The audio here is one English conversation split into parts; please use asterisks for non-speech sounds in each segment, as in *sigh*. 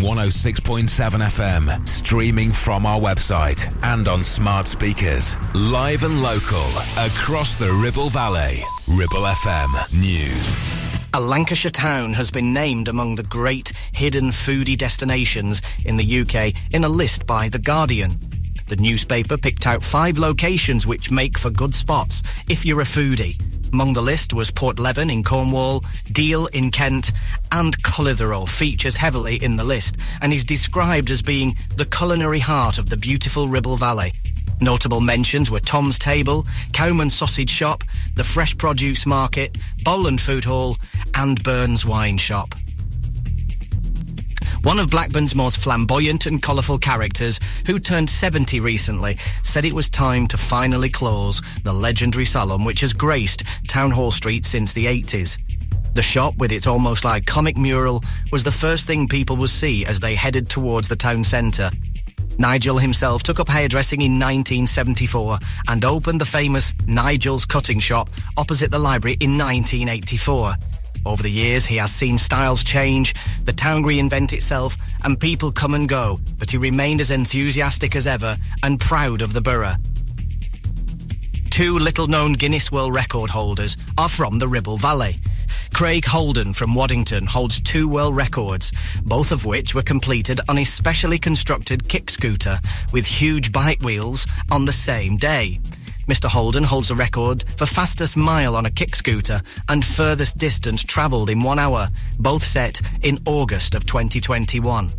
106.7 FM, streaming from our website and on smart speakers. Live and local across the Ribble Valley. Ribble FM News. A Lancashire town has been named among the great hidden foodie destinations in the UK in a list by The Guardian. The newspaper picked out five locations which make for good spots if you're a foodie. Among the list was Porthleven in Cornwall, Deal in Kent, and Clitheroe features heavily in the list and is described as being the culinary heart of the beautiful Ribble Valley. Notable mentions were Tom's Table, Cowman Sausage Shop, the Fresh Produce Market, Bowland Food Hall, and Byrne's Wine Shop. One of Blackburn's most flamboyant and colourful characters, who turned 70 recently, said it was time to finally close the legendary salon which has graced Town Hall Street since the 80s. The shop, with its almost like comic mural, was the first thing people would see as they headed towards the town centre. Nigel himself took up hairdressing in 1974 and opened the famous Nigel's Cutting Shop opposite the library in 1984. Over the years, he has seen styles change, the town reinvent itself, and people come and go, but he remained as enthusiastic as ever and proud of the borough. Two little known Guinness World Record holders are from the Ribble Valley. Craig Holden from Waddington holds two world records, both of which were completed on a specially constructed kick scooter with huge bike wheels on the same day. Mr. Holden holds the record for fastest mile on a kick scooter and furthest distance travelled in one hour, both set in August of 2021.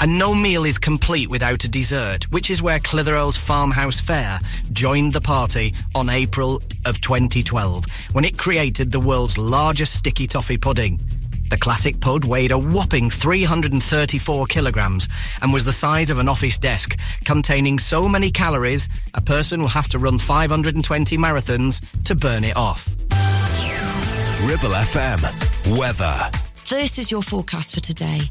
And no meal is complete without a dessert, which is where Clitheroe's Farmhouse Fare joined the party on April of 2012, when it created the world's largest sticky toffee pudding. The classic pud weighed a whopping 334 kilograms and was the size of an office desk, containing so many calories a person will have to run 520 marathons to burn it off. Ribble FM. Weather. This is your forecast for today.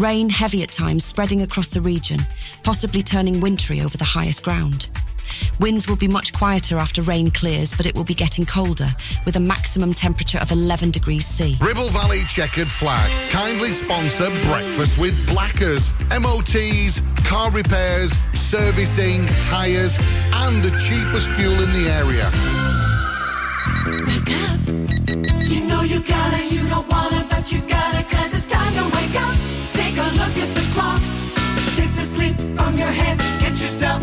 Rain heavy at times spreading across the region, possibly turning wintry over the highest ground. Winds will be much quieter after rain clears, but it will be getting colder, with a maximum temperature of 11 degrees C. Ribble Valley Checkered Flag kindly sponsor Breakfast with Blackers. MOTs, car repairs, servicing, tyres, and the cheapest fuel in the area. Wake up. You know you gotta, you don't wanna, but you gotta, cause it's time to wake up. Take a look at the clock. Shake the sleep from your head. Get yourself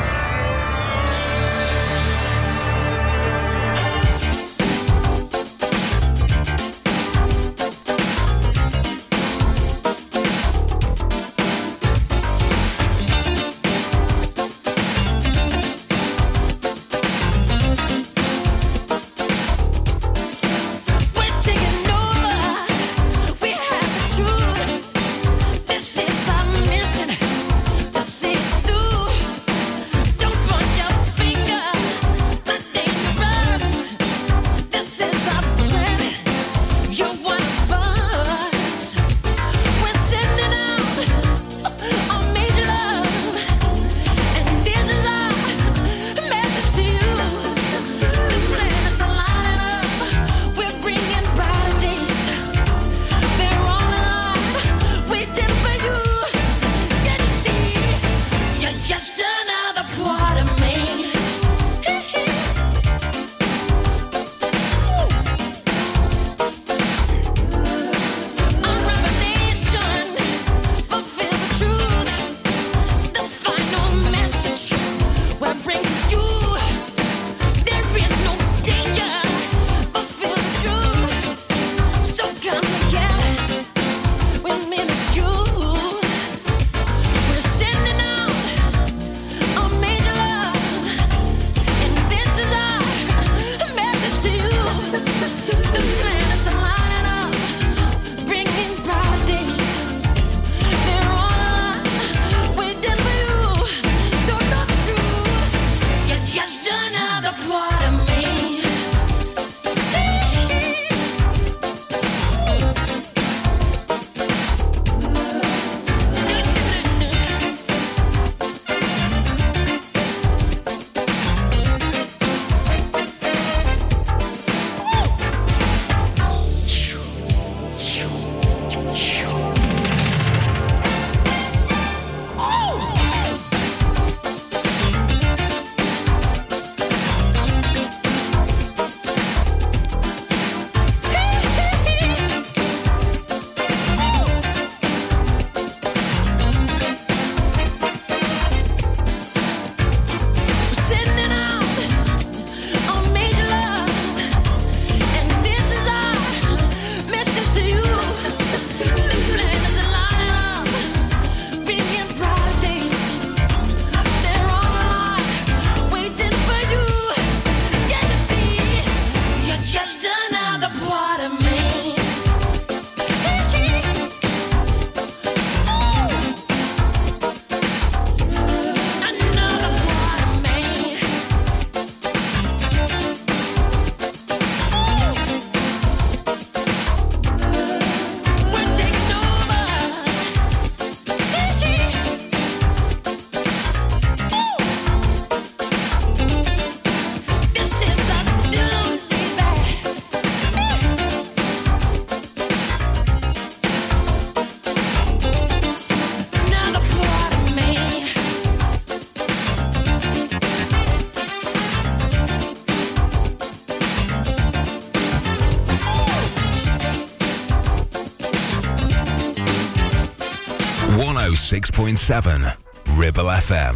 106.7 Ribble FM.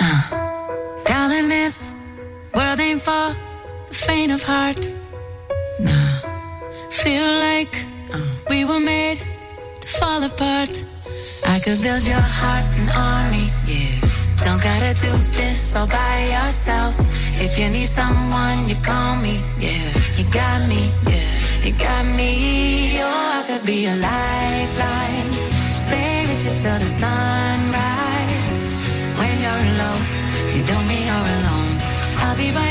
Uh. Darling, this world ain't for the faint of heart. Nah, feel like uh, we were made to fall apart. I could build your heart an army, yeah. Don't gotta do this all by yourself. If you need someone, you call me, the sunrise. When you're alone, you don't mean you're alone. I'll be by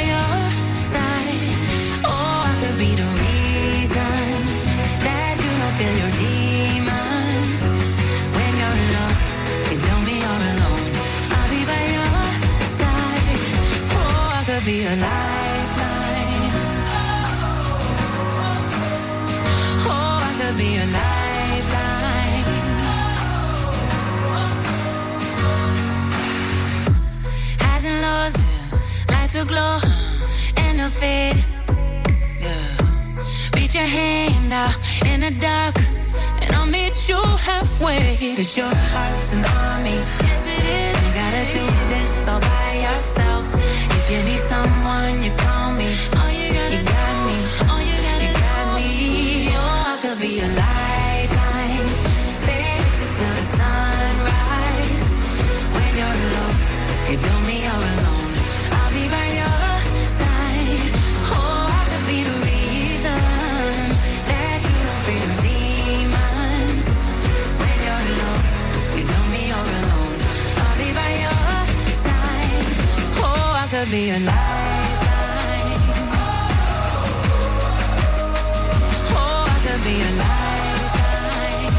Cause your could be a lifeline. Oh, I could be a lifeline.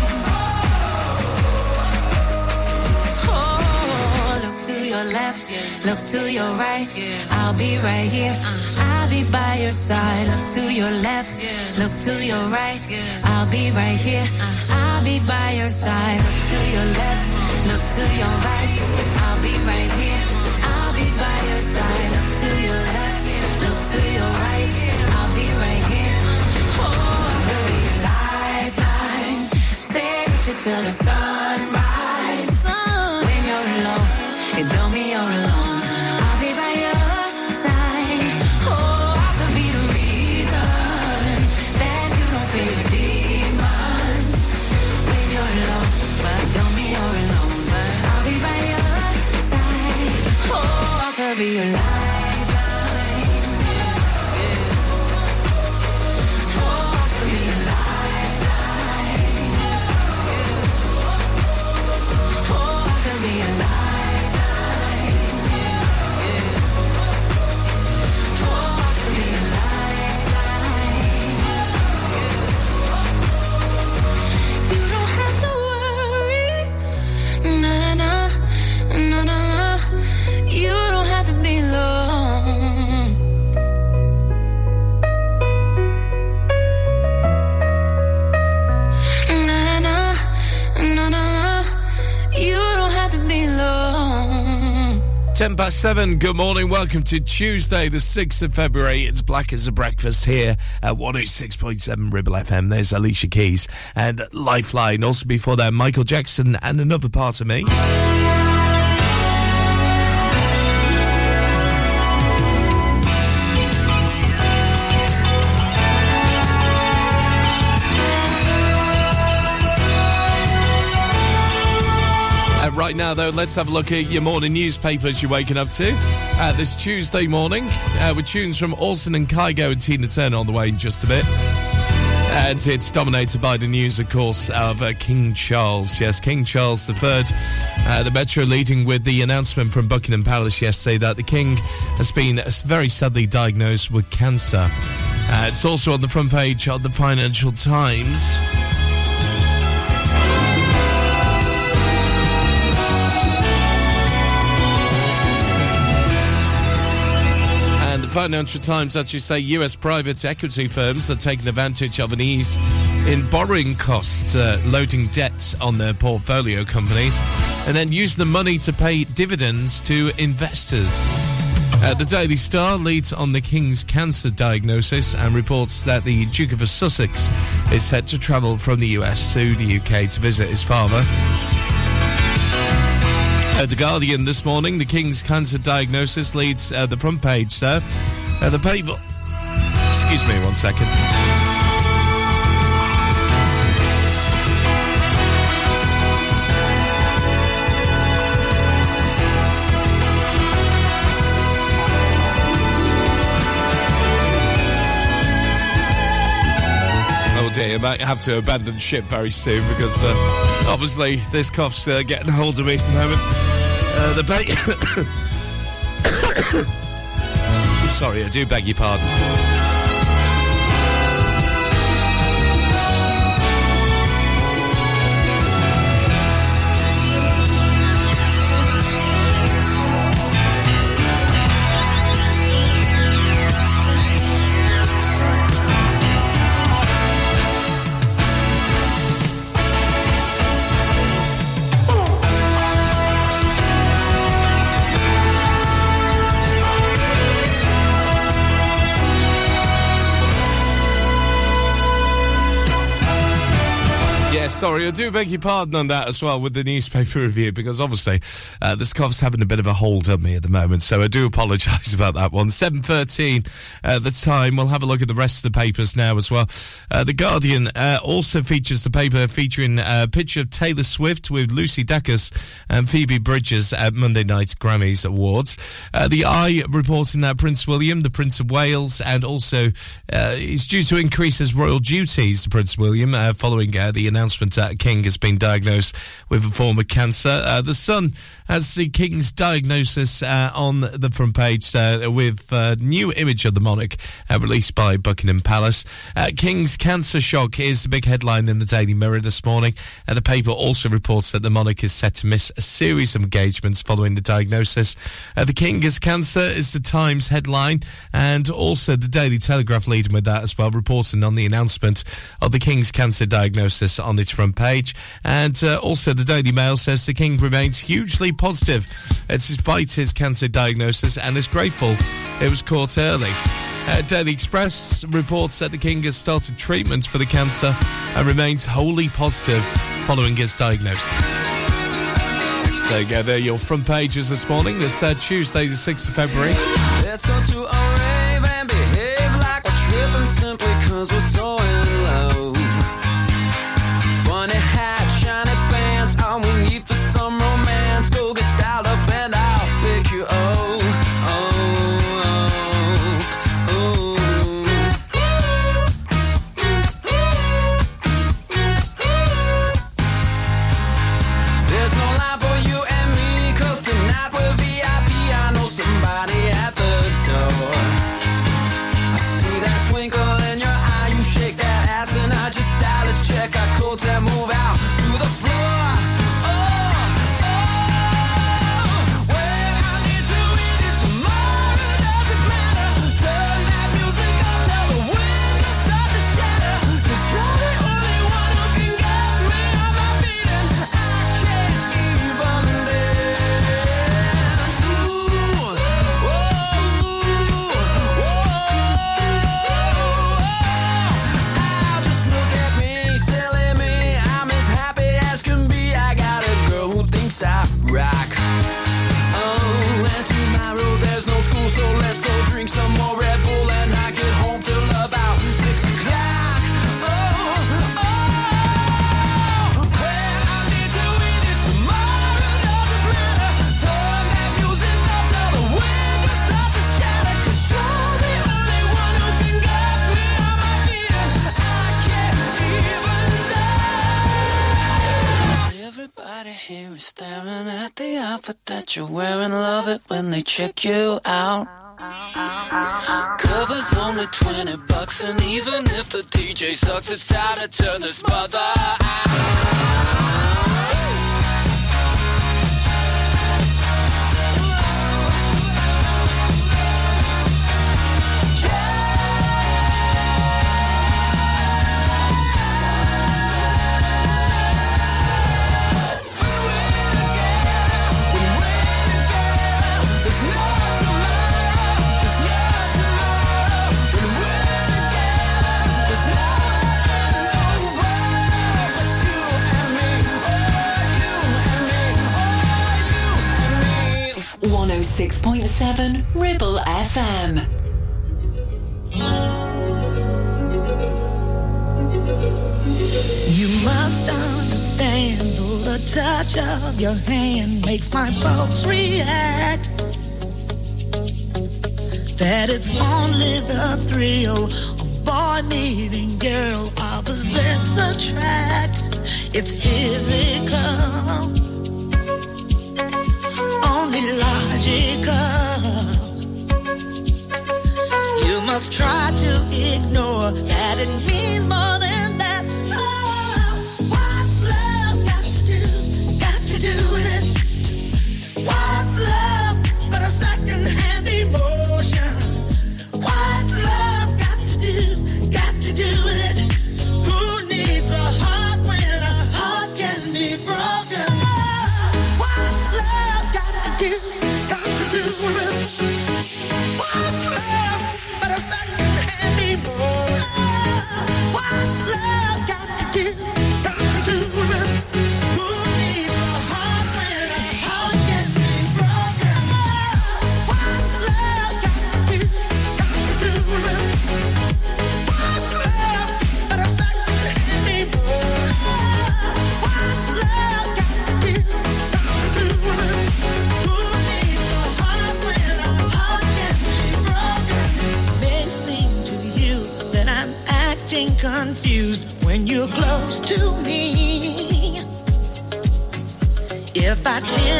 Oh, look to your left, look to your right. I'll be right here. I'll be by your side. Look to your left, look to your right. I'll be right here. I'll be by your side. Look to your left, look to your right. I'll be right here. Till the sunrise. 10 past 7, good morning. Welcome to Tuesday, the 6th of February. It's Black as a Breakfast here at 106.7 Ribble FM. There's Alicia Keys and Lifeline. Also before that, Michael Jackson and another part of me. Now, though, let's have a look at your morning newspapers you're waking up to uh, this Tuesday morning uh, with tunes from Orson and Kygo and Tina Turner on the way in just a bit. And it's dominated by the news, of course, of uh, King Charles. Yes, King Charles III. Uh, the Metro leading with the announcement from Buckingham Palace yesterday that the King has been very sadly diagnosed with cancer. Uh, it's also on the front page of the Financial Times. Financial Times actually say US private equity firms are taking advantage of an ease in borrowing costs, uh, loading debts on their portfolio companies, and then use the money to pay dividends to investors. Uh, the Daily Star leads on the King's cancer diagnosis and reports that the Duke of Sussex is set to travel from the US to the UK to visit his father. Uh, the Guardian this morning, the King's cancer diagnosis leads uh, the front page there. Uh, the paper. Excuse me one second. Oh I might have to abandon ship very soon because uh, obviously this cough's uh, getting hold of me at the moment. Uh, the ba- *coughs* *coughs* *coughs* Sorry, I do beg your pardon. Sorry, I do beg your pardon on that as well with the newspaper *laughs* review because obviously uh, this cough's having a bit of a hold on me at the moment, so I do apologise *laughs* about that one. Seven thirteen, uh, the time. We'll have a look at the rest of the papers now as well. Uh, the Guardian uh, also features the paper featuring a picture of Taylor Swift with Lucy Dacus and Phoebe Bridgers at Monday night's Grammys Awards. Uh, the i reporting that Prince William, the Prince of Wales, and also uh, is due to increase his royal duties Prince William uh, following uh, the announcement that King has been diagnosed with a form of cancer. Uh, the Sun has the King's diagnosis uh, on the front page uh, with a new image of the monarch uh, released by Buckingham Palace. Uh, King's cancer shock is the big headline in the Daily Mirror this morning. Uh, the paper also reports that the monarch is set to miss a series of engagements following the diagnosis. Uh, the King has cancer is the Times headline, and also the Daily Telegraph leading with that as well, reporting on the announcement of the King's cancer diagnosis on its front page. And uh, also the Daily Mail says the King remains hugely positive despite his cancer diagnosis and is grateful it was caught early. Uh, Daily Express reports that the King has started treatment for the cancer and remains wholly positive following his diagnosis. There you go, there your front pages this morning. This uh, Tuesday, the 6th of February. Staring at the outfit that you're wearing. Love it when they check you out. Cover's only 20 bucks, and even if the DJ sucks, it's time to turn this mother out. 106.7 Ribble FM. You must understand, the touch of your hand makes my pulse react. That it's only the thrill of boy meeting girl, opposites attract. It's physical, only logical. You must try to ignore that it means more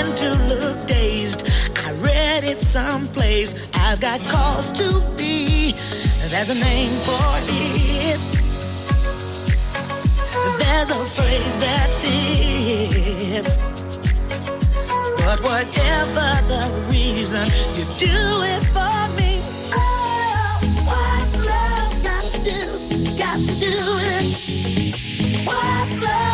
Tend to look dazed, I read it someplace. I've got cause to be. There's a name for it. There's a phrase that fits. But whatever the reason, you do it for me. Oh, what's love got to do? Got to do it. What's love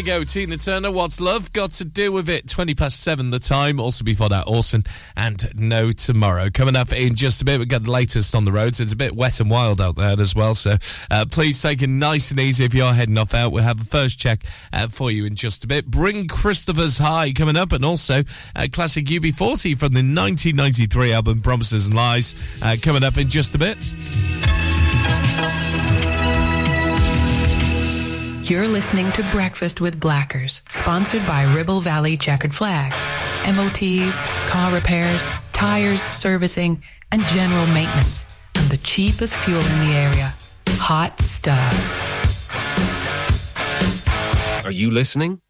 Kygo, Tina Turner, What's Love Got to Do with It? 20 past 7 the time. Also before that, Orson and No Tomorrow. Coming up in just a bit, we've got the latest on the roads. It's a bit wet and wild out there as well, so uh, please take it nice and easy if you're heading off out. We'll have a first check uh, for you in just a bit. Bring Christopher's High coming up, and also uh, classic UB40 from the 1993 album Promises and Lies uh, coming up in just a bit. You're listening to Breakfast with Blackers, sponsored by Ribble Valley Checkered Flag. MOTs, car repairs, tires, servicing, and general maintenance. And the cheapest fuel in the area. Hot stuff. Are you listening?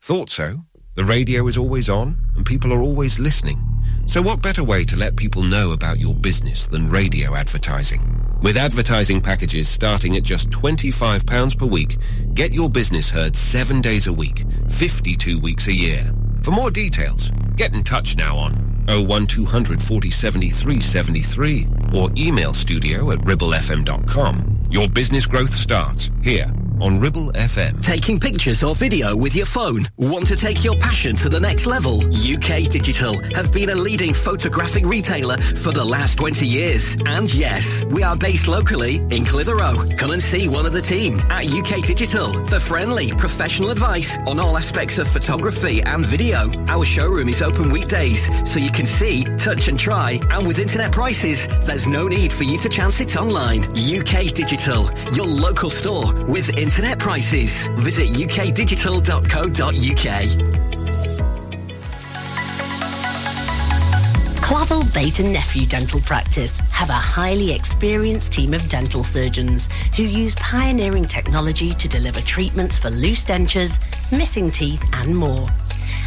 Thought so. The radio is always on, and people are always listening. So what better way to let people know about your business than radio advertising? With advertising packages starting at just £25 per week, get your business heard seven days a week, 52 weeks a year. For more details, get in touch now on 01200 40 73 73 or email studio at ribblefm.com. Your business growth starts here on Ribble FM. Taking pictures or video with your phone? Want to take your passion to the next level? UK Digital have been a leading photographic retailer for the last 20 years. And yes, we are based locally in Clitheroe. Come and see one of the team at UK Digital for friendly, professional advice on all aspects of photography and video. Our showroom is open weekdays, so you can see, touch and try. And with internet prices, there's no need for you to chance it online. UK Digital, your local store with internet prices. Visit ukdigital.co.uk. Clavel Bait and Nephew Dental Practice have a highly experienced team of dental surgeons who use pioneering technology to deliver treatments for loose dentures, missing teeth and more.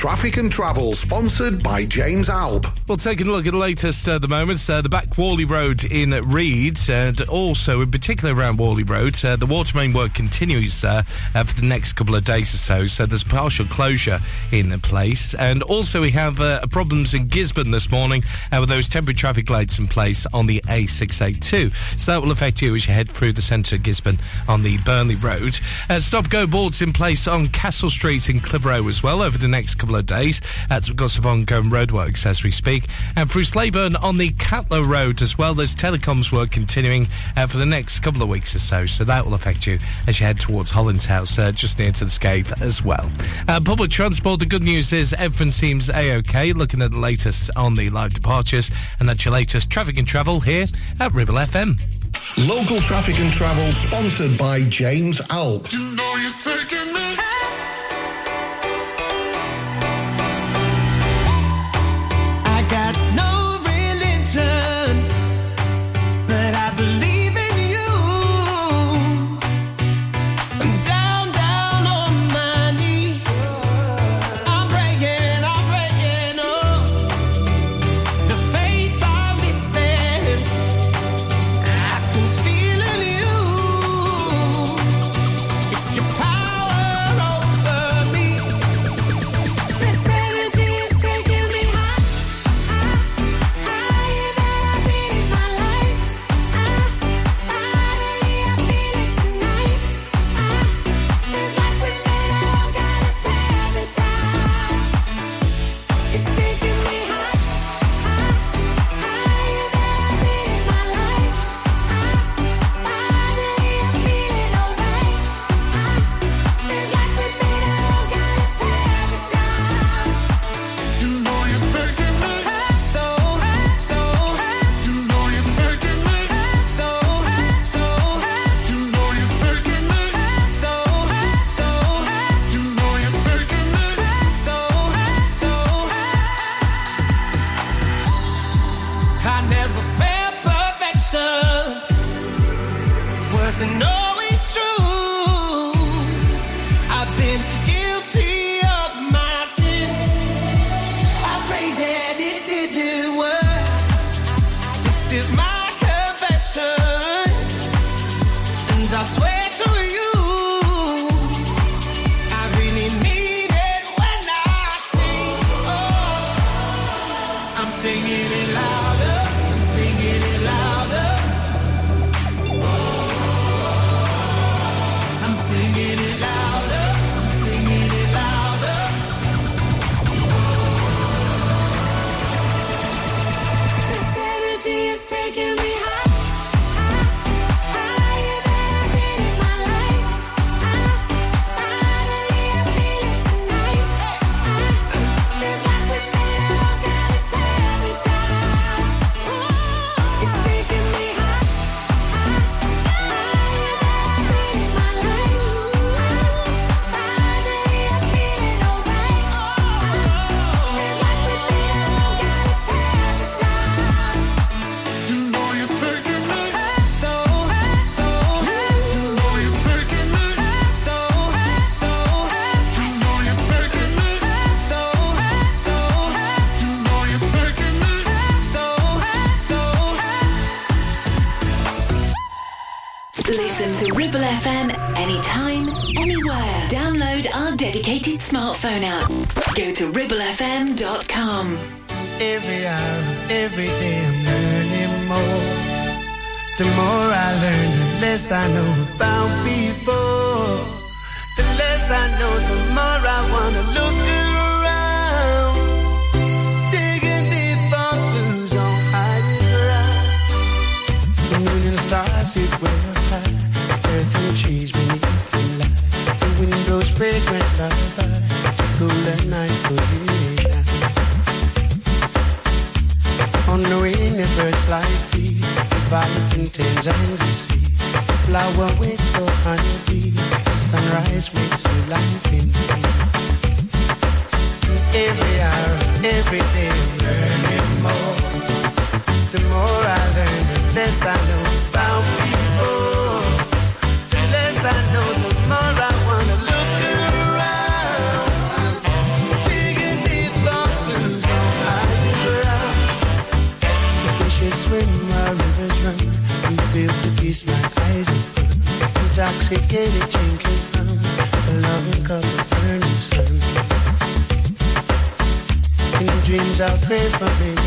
Traffic and travel, sponsored by James Alb. Well, taking a look at the latest at the moment, uh, the back Whalley Road in Read, and also in particular around Whalley Road, uh, the water main work continues uh, uh, for the next couple of days or so. So there's partial closure in place, and also we have uh, problems in Gisburn this morning uh, with those temporary traffic lights in place on the A682. So that will affect you as you head through the centre of Gisburn on the Burnley Road. Uh, stop-go boards in place on Castle Street in Clitheroe as well over the next couple of days. That's because of ongoing roadworks as we speak. And through Slaidburn on the Catlow Road as well, there's telecoms work continuing uh, for the next couple of weeks or so. So that will affect you as you head towards Holland's House, uh, just near to the Scave as well. Uh, public transport, the good news is everything seems A-OK. Looking at the latest on the live departures, and that's your latest traffic and travel here at Ribble FM. Local traffic and travel, sponsored by James Alb. I dedicated smartphone app. Go to ribblefm.com. Every hour, every day I'm learning more. The more I learn, the less I know about before. The less I know, the more I want to look around. Digging deep for clues on higher ground. And when the stars hit where high, earth and trees beneath the light. The windows fragrant love, cool at night for me. On the wing, the bird flies, free, the valleys and Thames sea. Flower waits for honeybee, sunrise waits for life in me. Every hour, every day, learning more. The more I learn, the less I know. dreams I pray for me.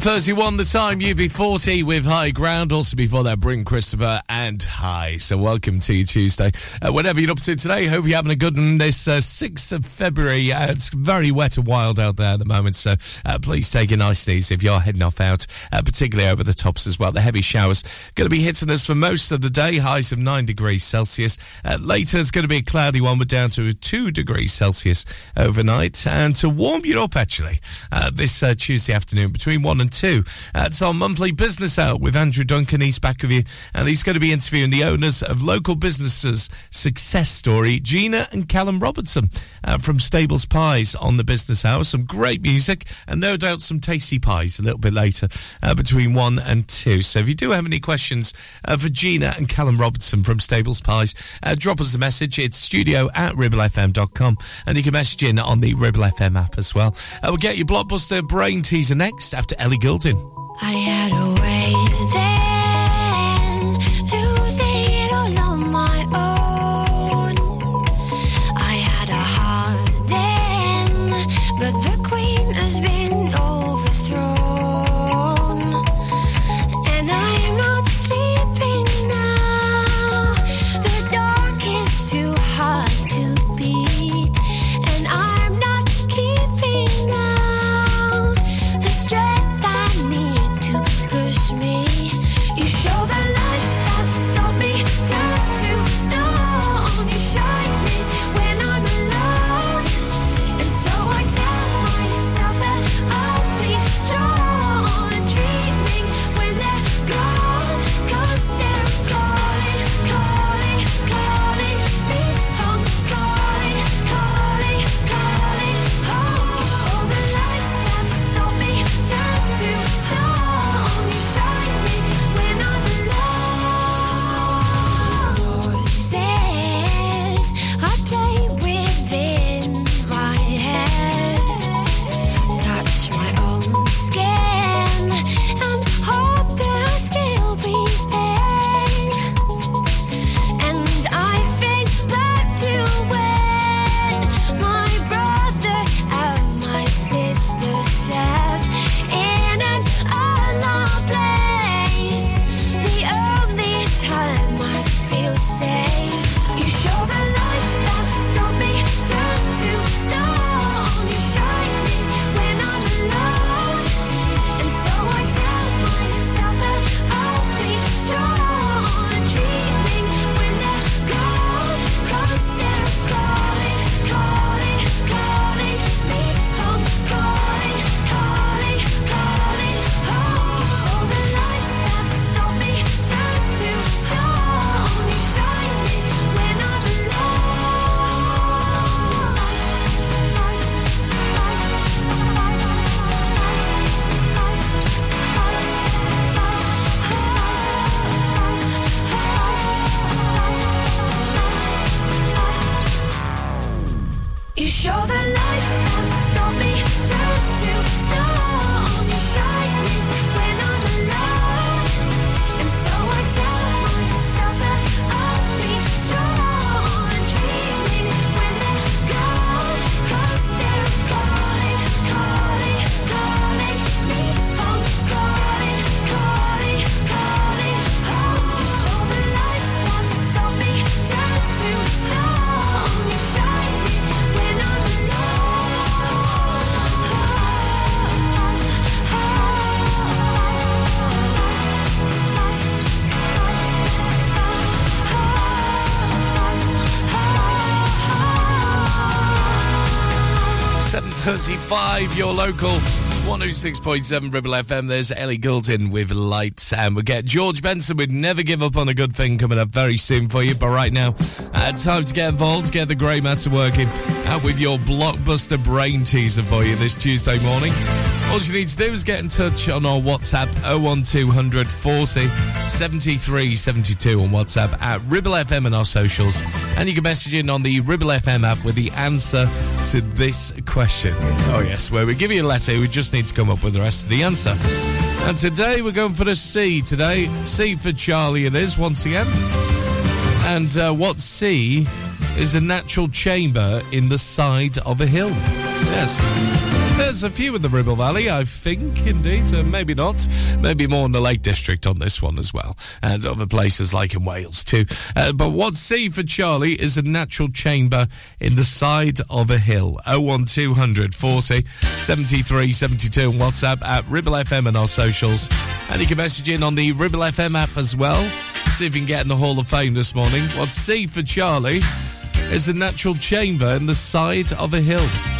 31 the time, UB40 with High Ground. Also before that, bring Christopher and Hi. So welcome to Tuesday. Uh, whatever you're up to today, hope you're having a good one this uh, 6th of February. Uh, it's very wet and wild out there at the moment, so uh, please take your nice easy if you're heading off out uh, particularly over the tops as well. The heavy showers going to be hitting us for most of the day, highs of 9 degrees Celsius. Uh, later, it's going to be a cloudy one. We're down to 2 degrees Celsius overnight. And to warm you up, actually, uh, this uh, Tuesday afternoon between 1 and 2, it's our monthly business hour with Andrew Duncan, East back of you. And he's going to be interviewing the owners of local businesses' success story, Gina and Callum Robertson uh, from Stables Pies on the business hour. Some great music and no doubt some tasty pies a little bit later. Uh, between 1 and 2. So if you do have any questions uh, for Gina and Callum Robertson from Stables Pies, uh, drop us a message. It's studio at ribblefm.com, and you can message in on the Ribble FM app as well. Uh, we'll get your blockbuster brain teaser next after Ellie Goulding. I had a way then, thirty-five. Your local. 106.7 Ribble FM. There's Ellie Goulding with Lights, and we'll get George Benson with Never Give Up on a Good Thing coming up very soon for you. But right now, uh, time to get involved, get the grey matter working uh, with your blockbuster brain teaser for you this Tuesday morning. All you need to do is get in touch on our WhatsApp 01200 40 73 72 on WhatsApp at Ribble FM and our socials. And you can message in on the Ribble FM app with the answer to this question. Oh, yes, where we give you a letter, we just need to come up with the rest of the answer. And today we're going for the C today. C for Charlie it is, once again. And uh, what C is a natural chamber in the side of a hill? Yes. There's a few in the Ribble Valley, I think, indeed. Maybe not. Maybe more in the Lake District on this one as well. And other places like in Wales too. Uh, but what C for Charlie is a natural chamber in the side of a hill. 01200 40 73 72 on WhatsApp at Ribble FM and our socials. And you can message in on the Ribble FM app as well. See if you can get in the Hall of Fame this morning. What's C for Charlie is a natural chamber in the side of a hill.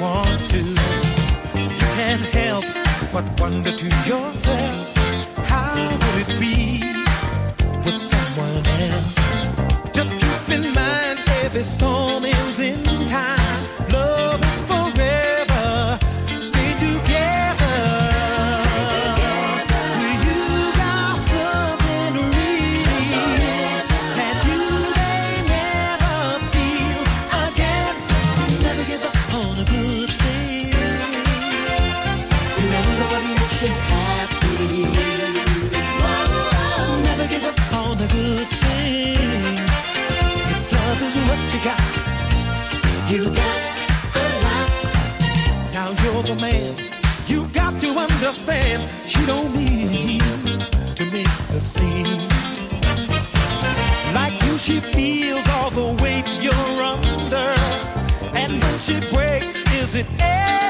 want to. You can't help but wonder to yourself, it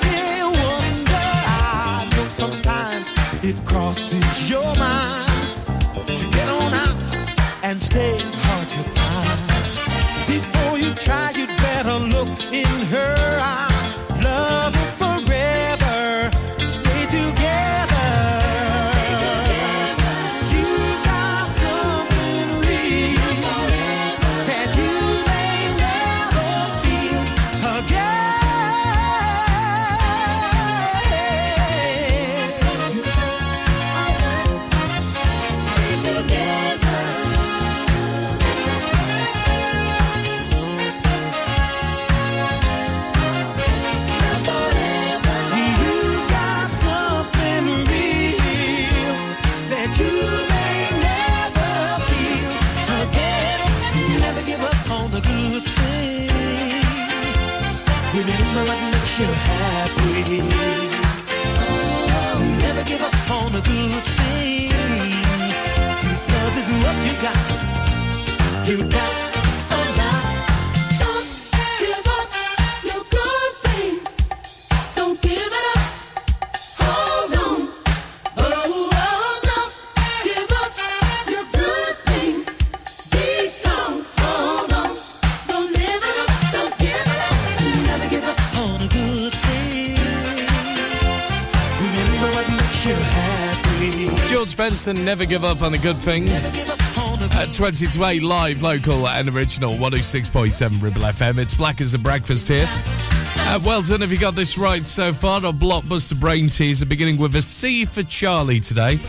you happy. Oh, never give up on the good thing. Love is what you got, you got Benson, never give up on a good thing. At 20 to 8, live, local, and original 106.7 Ribble FM. It's Black as a Breakfast here. Uh, well done if you got this right so far. Our blockbuster brain teaser beginning with a C for Charlie today.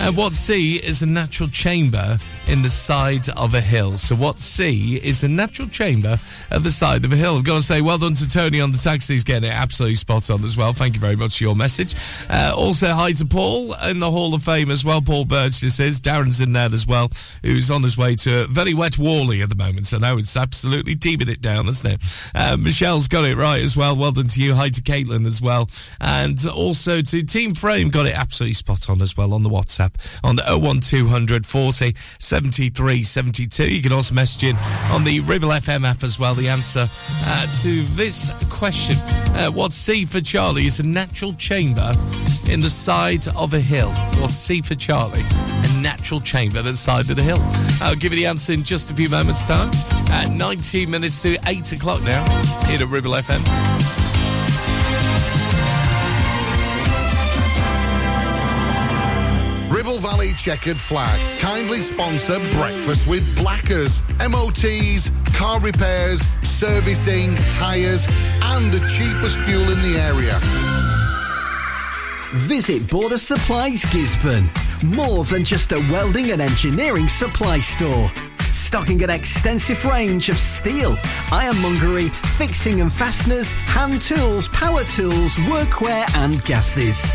And what C is a natural chamber in the side of a hill. So what C is a natural chamber at the side of a hill. I've got to say well done to Tony on the taxi. He's getting it absolutely spot on as well. Thank you very much for your message. Uh, also hi to Paul in the Hall of Fame as well. Paul this is. Darren's in there as well, who's on his way to a very wet Whalley at the moment. So now it's absolutely teeming it down, isn't it? Uh, Michelle's got it right as well. Well done to you. Hi to Caitlin as well. And also to Team Frame, got it absolutely spot on as well on the WhatsApp on the 01200 40 73 72. You can also message in on the Ribble FM app as well. The answer uh, to this question uh, What's C for Charlie? is a natural chamber in the side of a hill. What's C for Charlie? A natural chamber at the side of the hill. I'll give you the answer in just a few moments' time. At 19 minutes to 8 o'clock now here at Ribble FM. Checkered Flag kindly sponsor Breakfast with Blackers. MOTs, car repairs, servicing, tyres, and the cheapest fuel in the area. Visit Border Supplies Gisburn. More than just a welding and engineering supply store. Stocking an extensive range of steel, ironmongery, fixing and fasteners, hand tools, power tools, workwear, and gases.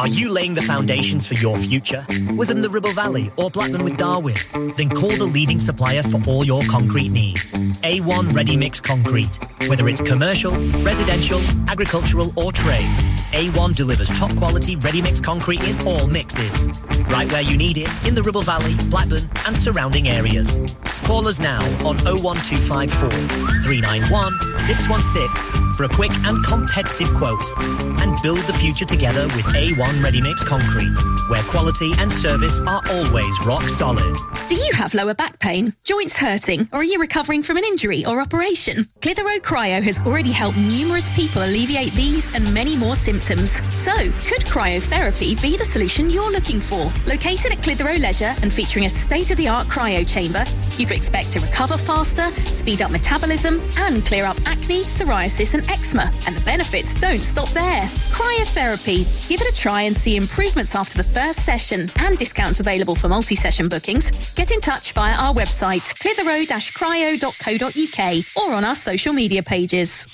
Are you laying the foundations for your future? Within the Ribble Valley or Blackburn with Darwen? Then call the leading supplier for all your concrete needs. A1 Ready Mix Concrete. Whether it's commercial, residential, agricultural or trade, A1 delivers top quality ready mix concrete in all mixes. Right where you need it in the Ribble Valley, Blackburn and surrounding areas. Call us now on 01254 391 616 for a quick and competitive quote. And build the future together with A1 Ready Mix Concrete, where quality and service are always rock solid. Do you have lower back pain, joints hurting, or are you recovering from an injury or operation? Clitheroe Cryo has already helped numerous people alleviate these and many more symptoms. So, could cryotherapy be the solution you're looking for? Located at Clitheroe Leisure and featuring a state-of-the-art cryo chamber, you can expect to recover faster, speed up metabolism, and clear up acne, psoriasis, and eczema. And the benefits don't stop there. Cryotherapy. Give it a try and see improvements after the first session and discounts available for multi-session bookings. Get in touch via our website, clitheroe-cryo.co.uk or on our social media pages.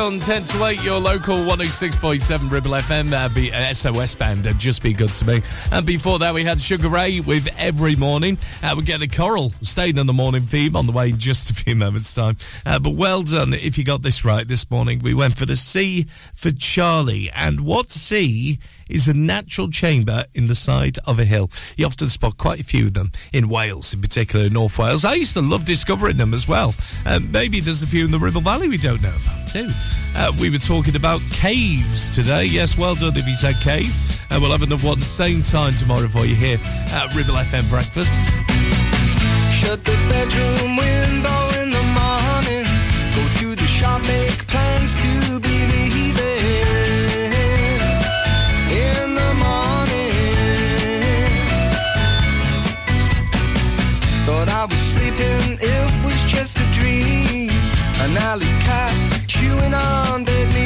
10 to 8, your local 106.7 Ribble FM, uh, be, uh, SOS band, uh, Just Be Good to Me. And before that, we had Sugar Ray with Every Morning. Uh, we get a choral staying on the morning theme on the way in just a few moments' time. Uh, but well done if you got this right this morning. We went for the C for Charlie. And what C is a natural chamber in the side of a hill? You often spot quite a few of them in Wales, in particular North Wales. I used to love discovering them as well. Um, maybe there's a few in the Ribble Valley we don't know about too. Uh, we were talking about caves today. Yes, well done if you said cave. And we'll have another one same time tomorrow for you here at Ribble FM Breakfast. Shut the bedroom window in the morning. Go to the shop, make plans to be leaving. In the morning. Thought I was sleeping, it was just a dream. An alley cat chewing on dead.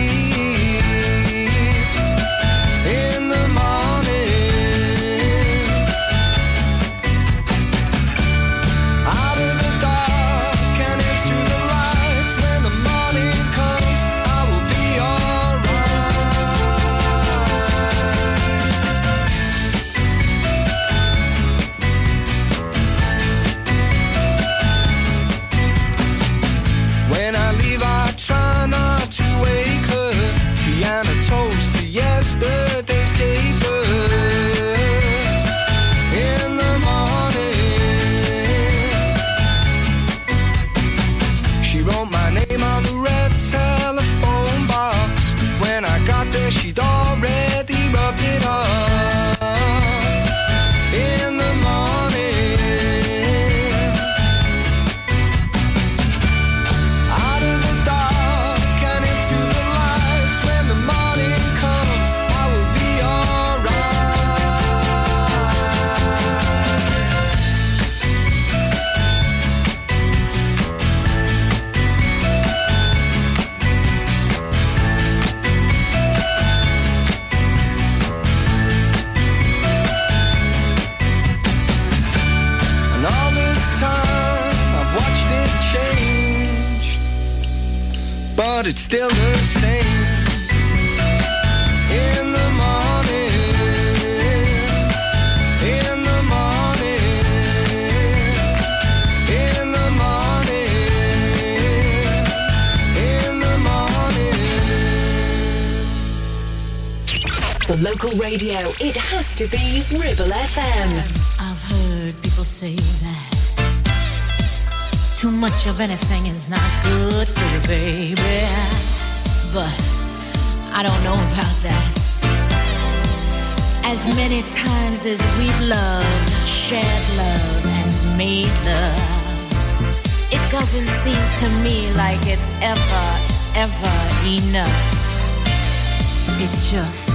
local radio, it has to be Ribble FM. I've heard people say that too much of anything is not good for you, baby. But I don't know about that. As many times as we've loved, shared love, and made love, it doesn't seem to me like it's ever, ever enough. It's just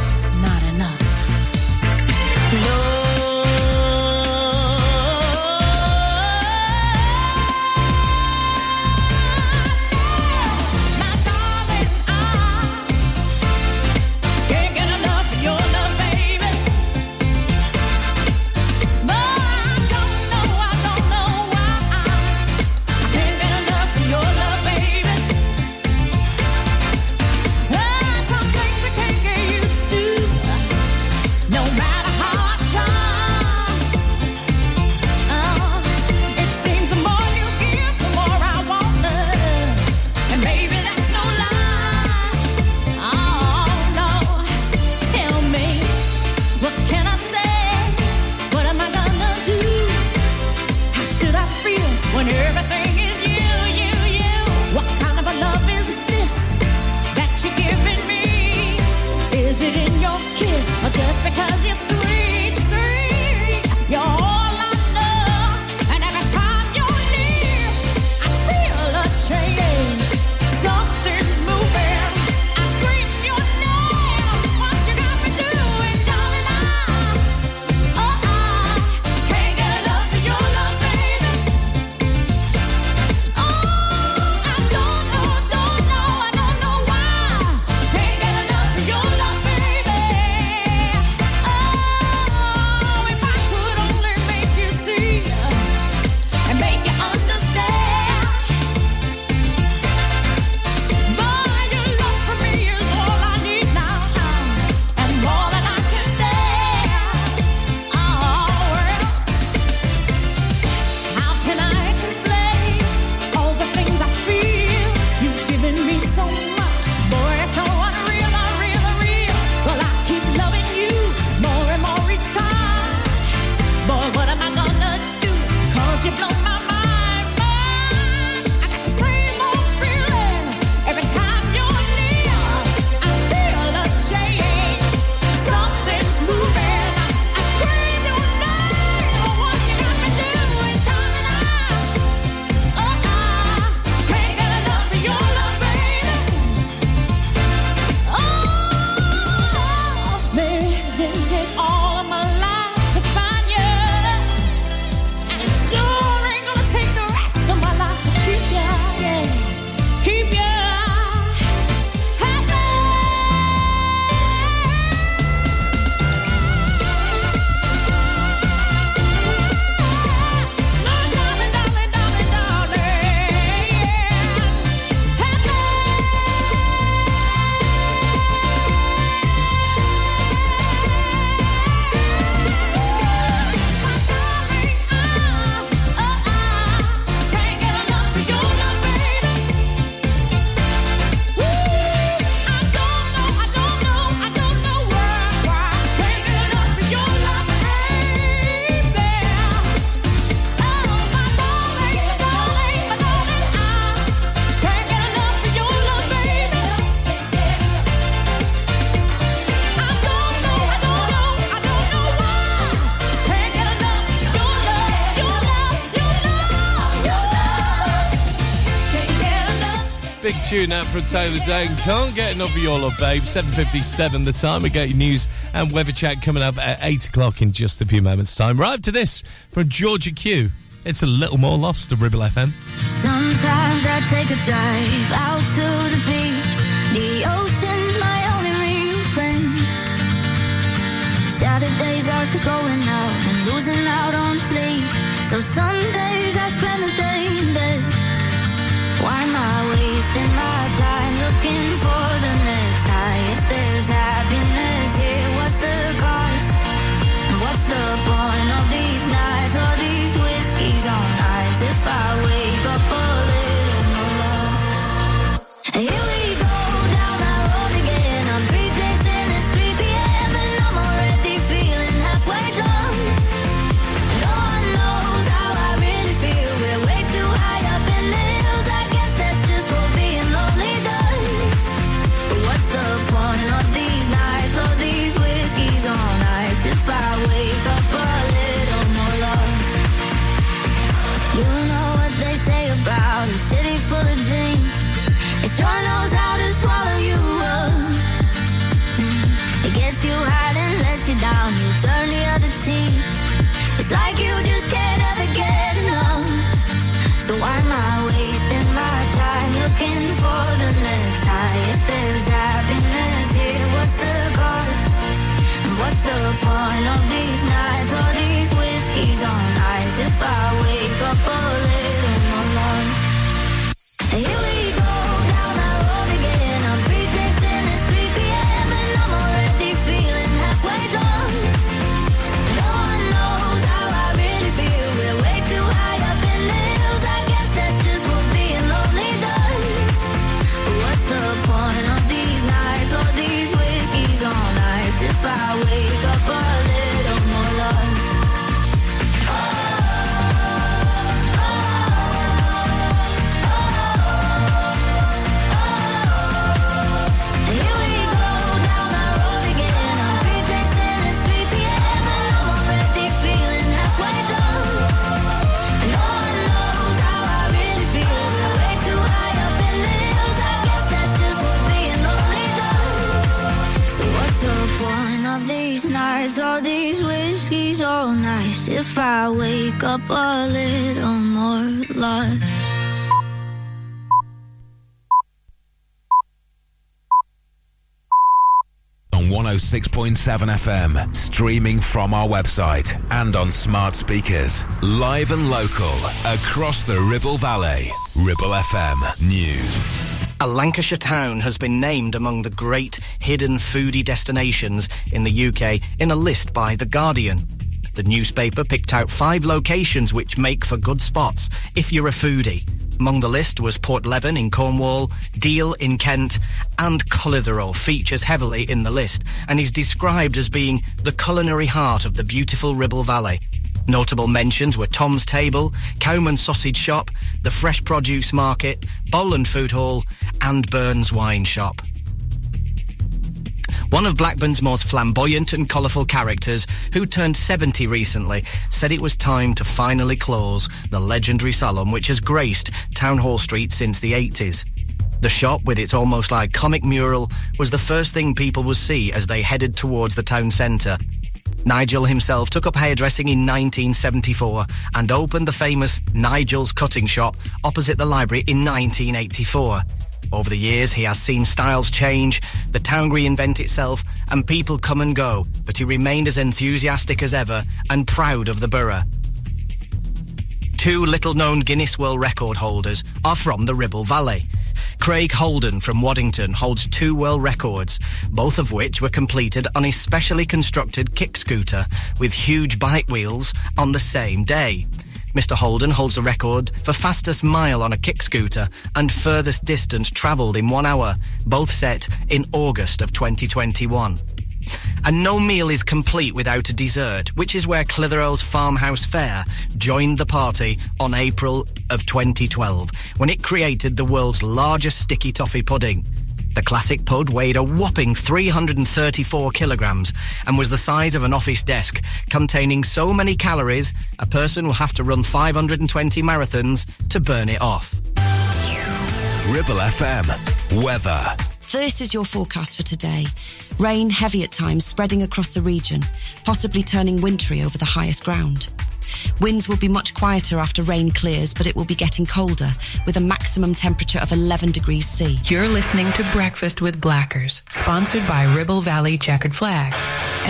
tune out for Taylor Dayne. Can't get enough of your love, babe. 7.57 the time. We got your news and weather chat coming up at 8 o'clock in just a few moments' time. Right up to this from Georgia Q. It's a little more lost to Ribble FM. Sometimes I take a drive out to the beach. The ocean's my only real friend. Saturdays are for going out and losing out on sleep. So Sundays I spend the day if I wake up a little more lost? on 106.7 FM, streaming from our website and on smart speakers, live and local across the Ribble Valley. Ribble FM News. A Lancashire town has been named among the great hidden foodie destinations in the UK in a list by The Guardian. The newspaper picked out five locations which make for good spots if you're a foodie. Among the list was Porthleven in Cornwall, Deal in Kent, and Clitheroe features heavily in the list and is described as being the culinary heart of the beautiful Ribble Valley. Notable mentions were Tom's Table, Cowman Sausage Shop, the Fresh Produce Market, Bowland Food Hall, and Byrne's Wine Shop. One of Blackburn's most flamboyant and colourful characters, who turned 70 recently, said it was time to finally close the legendary salon which has graced Town Hall Street since the 80s. The shop, with its almost like comic mural, was the first thing people would see as they headed towards the town centre. Nigel himself took up hairdressing in 1974 and opened the famous Nigel's Cutting Shop opposite the library in 1984. Over the years, he has seen styles change, the town reinvent itself, and people come and go, but he remained as enthusiastic as ever and proud of the borough. Two little known Guinness World Record holders are from the Ribble Valley. Craig Holden from Waddington holds two world records, both of which were completed on a specially constructed kick scooter with huge bike wheels on the same day. Mr. Holden holds the record for fastest mile on a kick scooter and furthest distance travelled in one hour, both set in August of 2021. And no meal is complete without a dessert, which is where Clitheroe's Farmhouse Fare joined the party on April of 2012, when it created the world's largest sticky toffee pudding. The classic pud weighed a whopping 334 kilograms and was the size of an office desk, containing so many calories, a person will have to run 520 marathons to burn it off. Ribble FM, weather. This is your forecast for today. Rain heavy at times, spreading across the region, possibly turning wintry over the highest ground. Winds will be much quieter after rain clears, but it will be getting colder with a maximum temperature of 11 degrees C. You're listening to Breakfast with Blackers, sponsored by Ribble Valley Checkered Flag.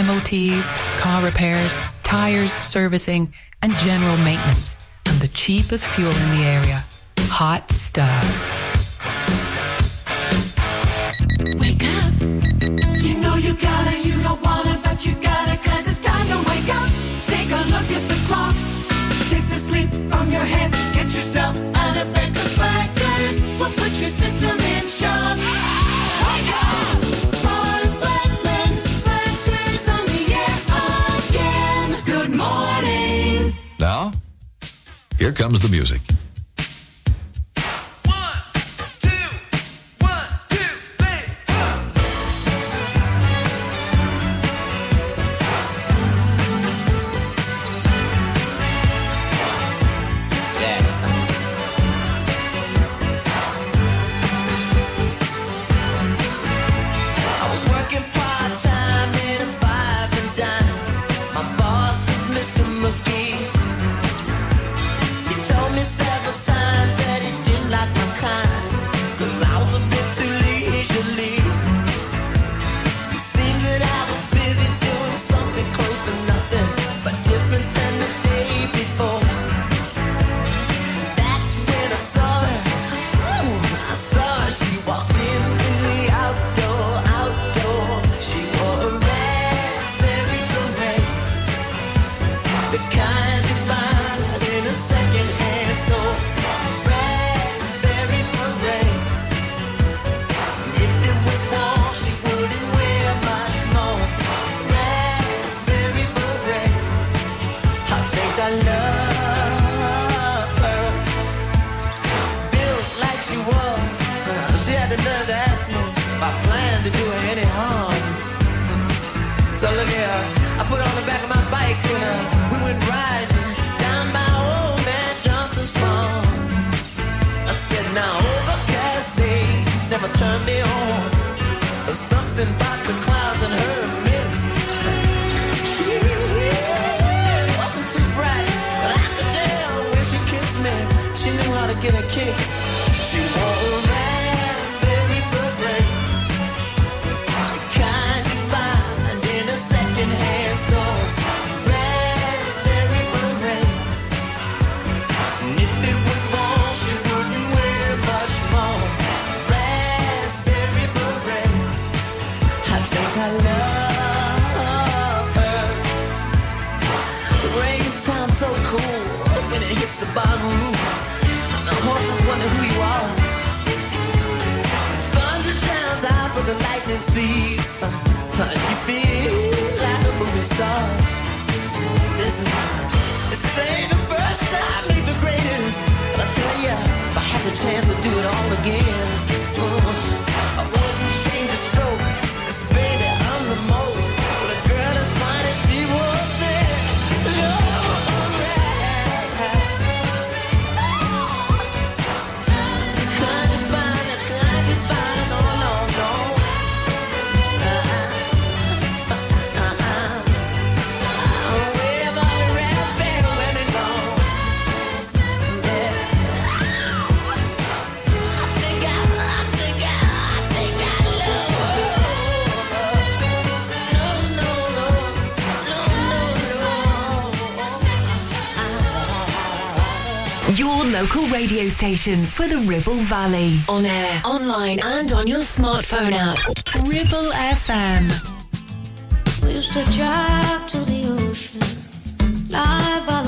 MOTs, car repairs, tires servicing, and general maintenance. And the cheapest fuel in the area. Hot stuff. Wake up. You know you gotta, you don't wanna, but you gotta, cause it's time to wake up look at the clock. Shake the sleep from your head. Get yourself out of bed, cause blackers will put your system in shock. Wake up! Bar Blackman, Blackers on the air again. Good morning. Now, here comes the music. local radio station for the Ribble Valley. On air, online, and on your smartphone app. Ribble FM. We used to drive to the ocean, by.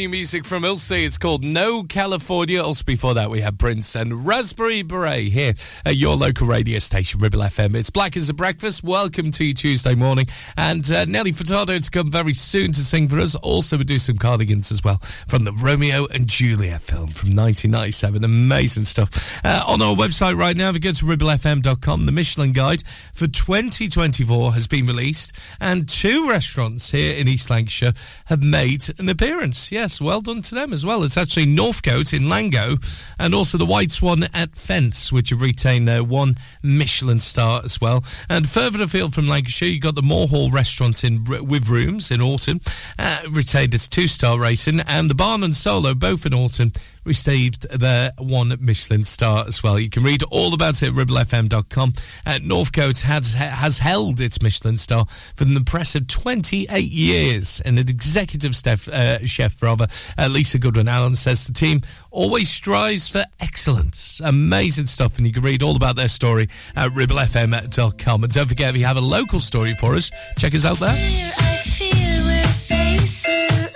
New music from Ilsey. It's called No California. Also, before that, we have Prince and Raspberry Beret here at your local radio station, Ribble FM. It's Black as a Breakfast. Welcome to Tuesday morning. And uh, Nelly Furtado to come very soon to sing for us. Also, we do some cardigans as well from the Romeo and Juliet film from 1997. Amazing stuff. Uh, on our website right now, if you go to ribblefm.com, the Michelin Guide for 2024 has been released, and two restaurants here in East Lancashire have made an appearance. Yes, well done to them as well. It's actually Northcote in Langho and also the White Swan at Fence, which have retained their one Michelin star as well. And further afield from Lancashire, you've got the Moor Hall restaurant in with rooms in Aughton, uh, retained its two star rating, and the Barn and Solo, both in Aughton, received their one Michelin star as well. You can read all about it at ribblefm.com. Uh, Northcote has, has held its Michelin star for an impressive 28 years. And an executive chef, uh, chef rather, uh, Lisa Goodwin Allen, says the team always strives for excellence. Amazing stuff. And you can read all about their story at ribblefm.com. And don't forget, if you have a local story for us, check us out there. Mama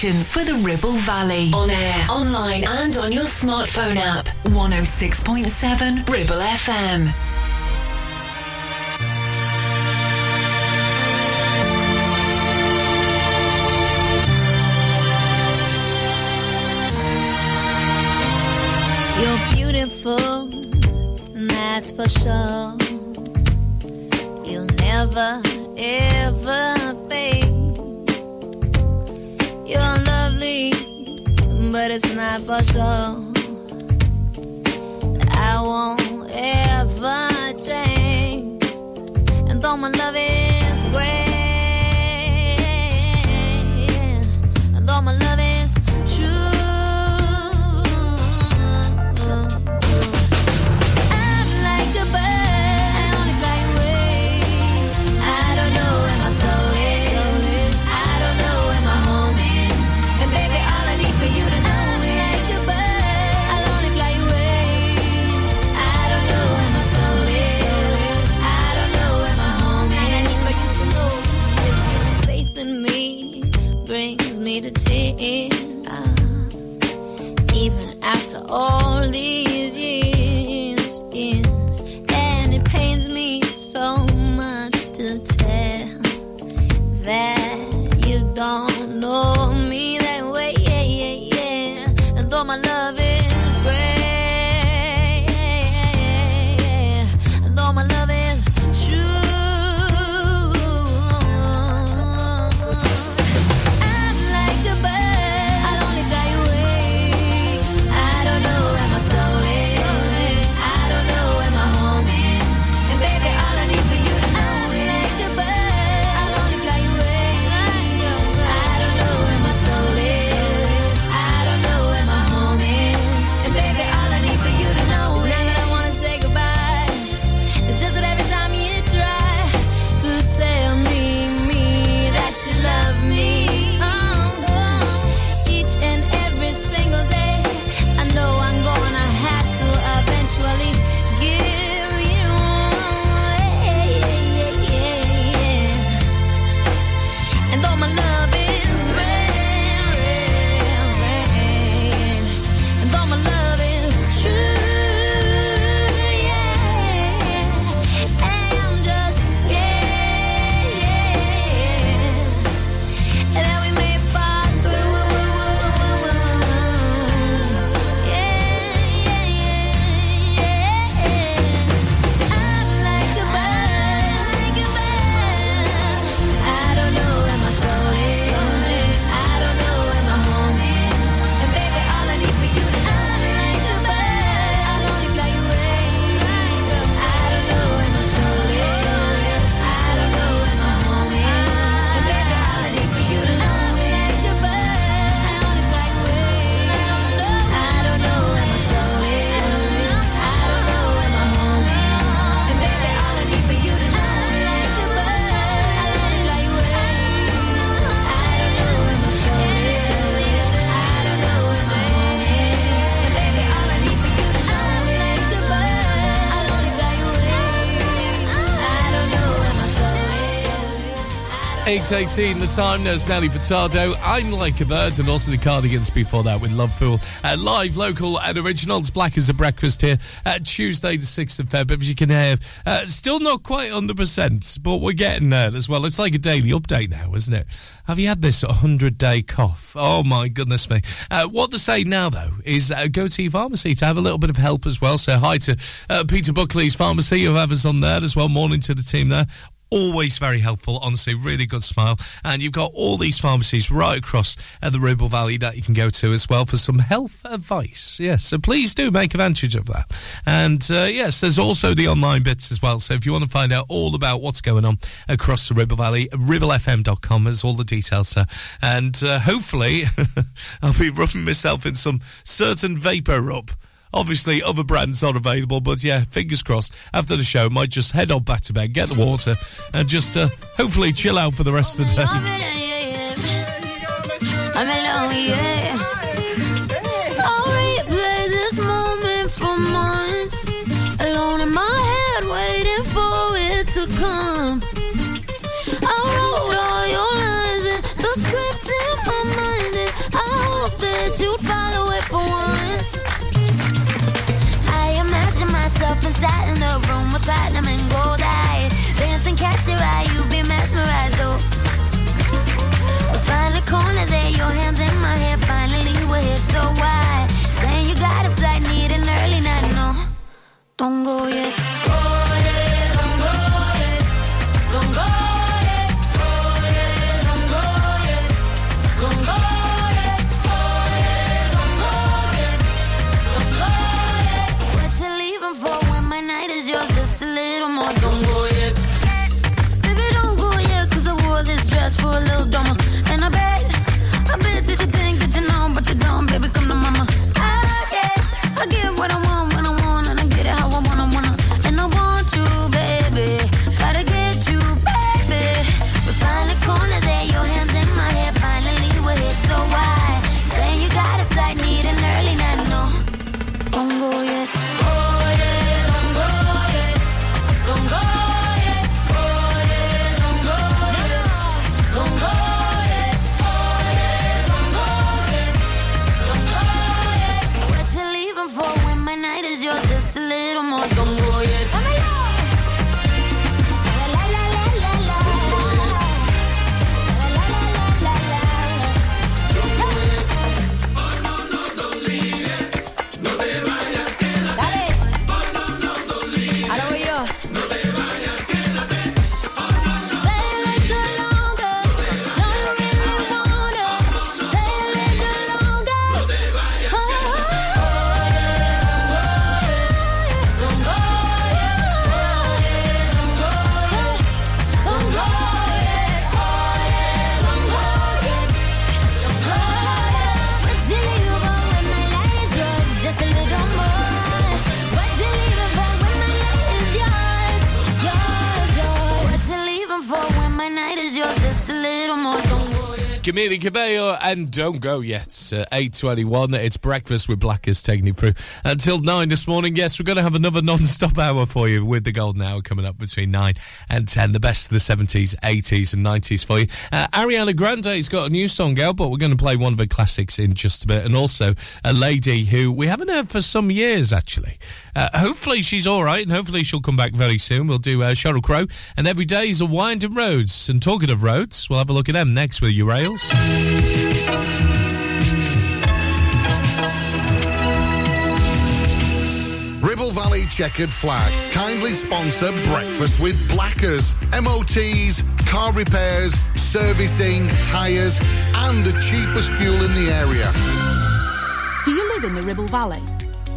station for the Ribble Valley. On air, online, and on your smartphone app. 106.7 Ribble FM. You're beautiful, and that's for sure. 8.18 the time, there's Nelly Furtado. I'm Like a Bird, and also the Cardigans before that with Love Fool. Uh, live, local, and originals. Black as a breakfast here uh, Tuesday, the 6th of February. As you can hear, uh, still not quite 100%, but we're getting there as well. It's like a daily update now, isn't it? Have you had this 100 day cough? Oh my goodness me. Uh, what to say now, though, is uh, go to your pharmacy to have a little bit of help as well. So, hi to uh, Peter Buckley's pharmacy, who have us on there as well. Morning to the team there always very helpful. Honestly, really good smile. And you've got all these pharmacies right across uh, the Ribble Valley that you can go to as well for some health advice. Yes, so please do make advantage of that. And uh, yes, there's also the online bits as well. So if you want to find out all about what's going on across the Ribble Valley, ribblefm.com has all the details, sir. And uh, hopefully, *laughs* I'll be rubbing myself in some certain vapor rub. Obviously, other brands aren't available, but yeah, fingers crossed. After the show, might just head on back to bed, get the water, and just uh, hopefully chill out for the rest of the day. Don't go yet. Yet. Cabello and Don't Go Yet. Uh, 8.21, it's breakfast with Blackers you through until 9 this morning. Yes, we're going to have another non-stop hour for you with the golden hour coming up between 9 and 10. The best of the 70s, 80s and 90s for you. Uh, Ariana Grande's got a new song out, but we're going to play one of her classics in just a bit. And also a lady who we haven't heard for some years, actually. Uh, hopefully she's all right and hopefully she'll come back very soon. We'll do uh, Sheryl Crow and every day is a winding roads. And talking of roads, we'll have a look at them next with you, Rails. Ribble Valley Checkered Flag kindly sponsor Breakfast with Blackers. MOTs, car repairs, servicing, tyres, and the cheapest fuel in the area. Do you live in the Ribble Valley?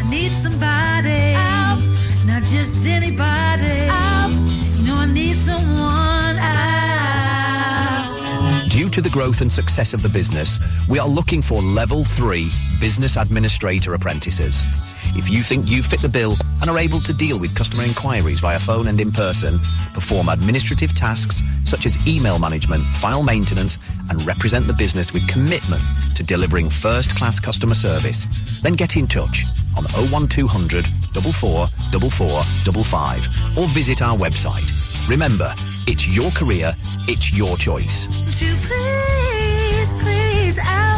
I need somebody. Help! Not just anybody. Help! You know I need someone. Help! Due to the growth and success of the business, we are looking for level three business administrator apprentices. If you think you fit the bill and are able to deal with customer inquiries via phone and in person, perform administrative tasks such as email management, file maintenance, and represent the business with commitment to delivering first-class customer service, then get in touch on 01200 44 4455 or visit our website. Remember, it's your career, it's your choice. You please, please help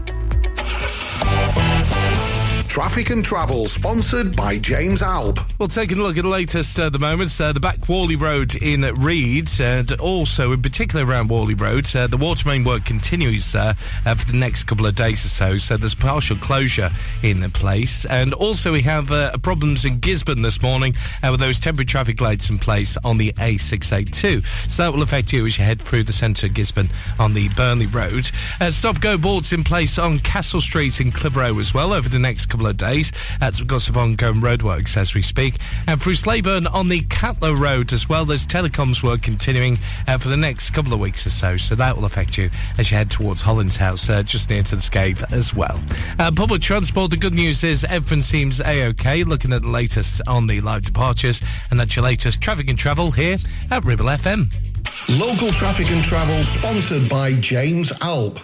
Traffic and Travel, sponsored by James Alb. Well, taking a look at the latest uh, the moment, uh, the back Whalley Road in Read, and also in particular around Whalley Road, uh, the water main work continues uh, uh, for the next couple of days or so. So there's partial closure in place, and also we have uh, problems in Gisburn this morning with those temporary traffic lights in place on the A682. So that will affect you as you head through the centre of Gisburn on the Burnley Road. Stop go boards in place on Castle Street in Clitheroe as well over the next couple of days. That's because of ongoing roadworks as we speak. And through Slaidburn on the Catlow Road as well, there's telecoms work continuing uh, for the next couple of weeks or so. So that will affect you as you head towards Holland's House, uh, just near to the Scave as well. Uh, public transport, the good news is everything seems A-OK. Looking at the latest on the live departures, and that's your latest traffic and travel here at Ribble FM. Local Traffic and Travel, sponsored by James Alb.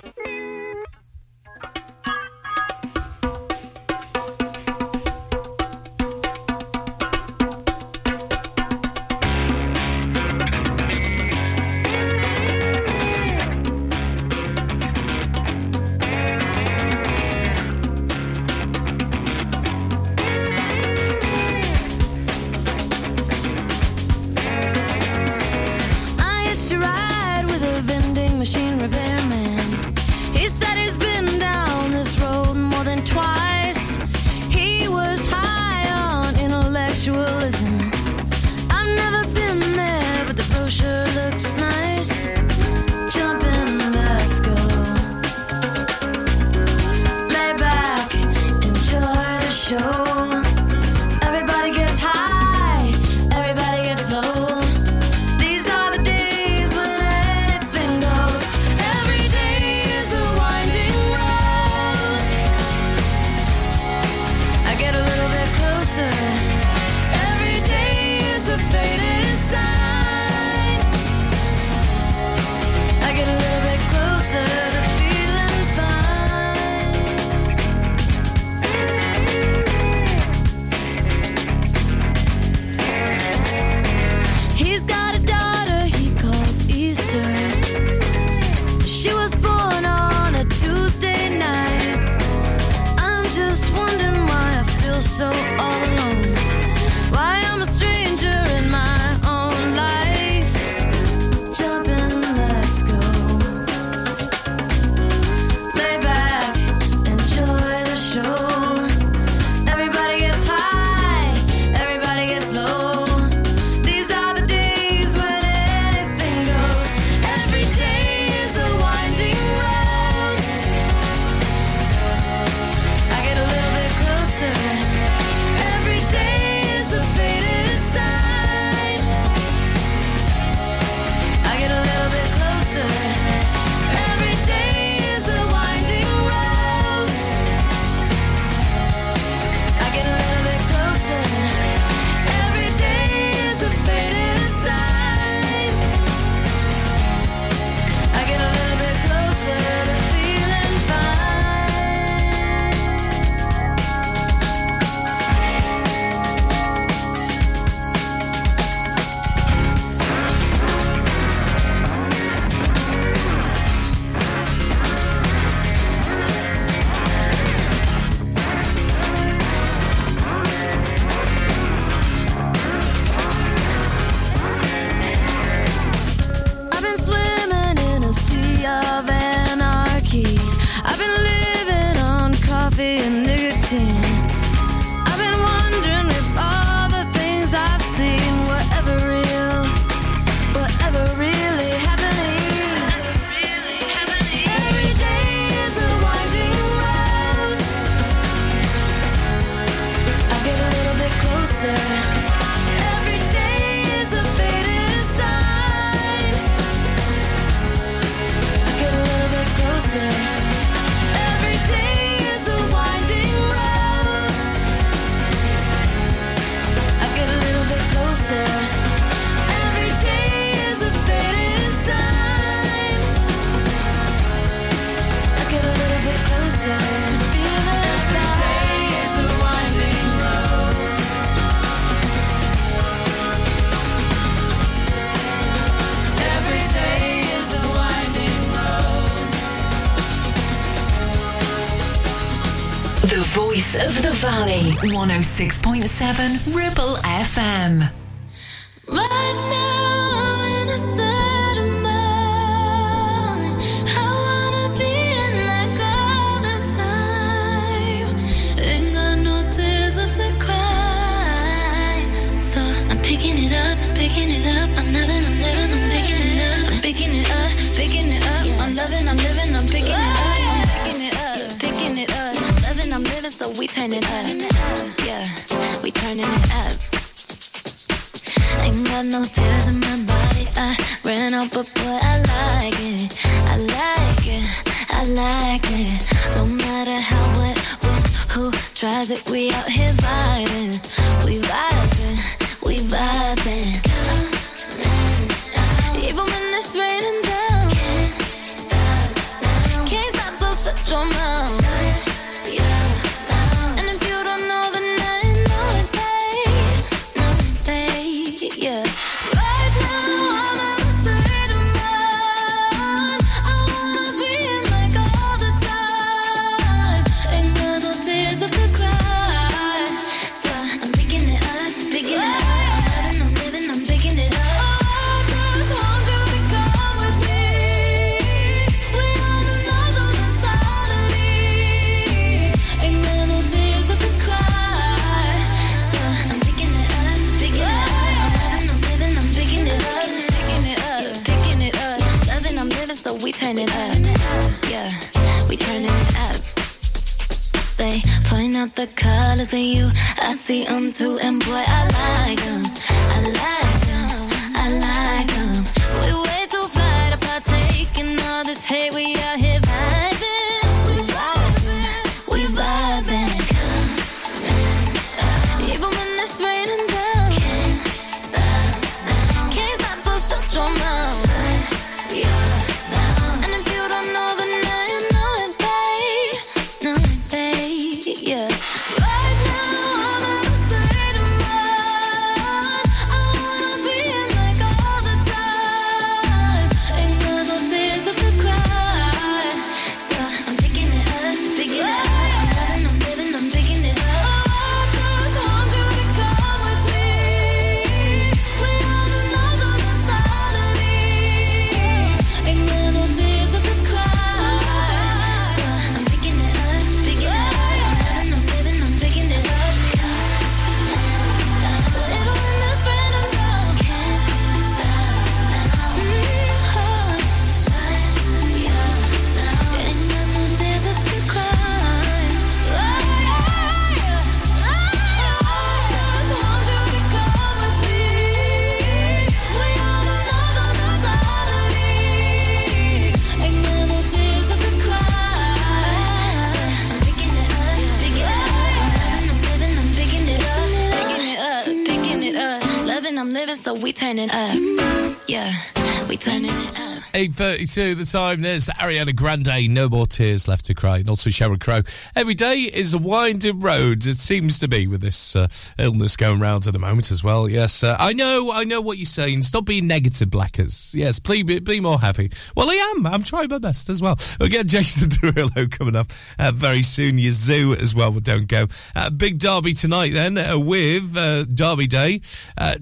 8.32 the time. There's Ariana Grande, No More Tears Left to Cry. And also Sheryl Crow. Every day is a winding road. It seems to be with this uh, illness going round at the moment as well. Yes, uh, I know, I know what you're saying. Stop being negative, Blackers. Yes, please be, be more happy. Well, I am. I'm trying my best as well. We'll get Jason *laughs* Derulo coming up uh, very soon. Your zoo as well. But don't go. Uh, big derby tonight then uh, with uh, Derby Day.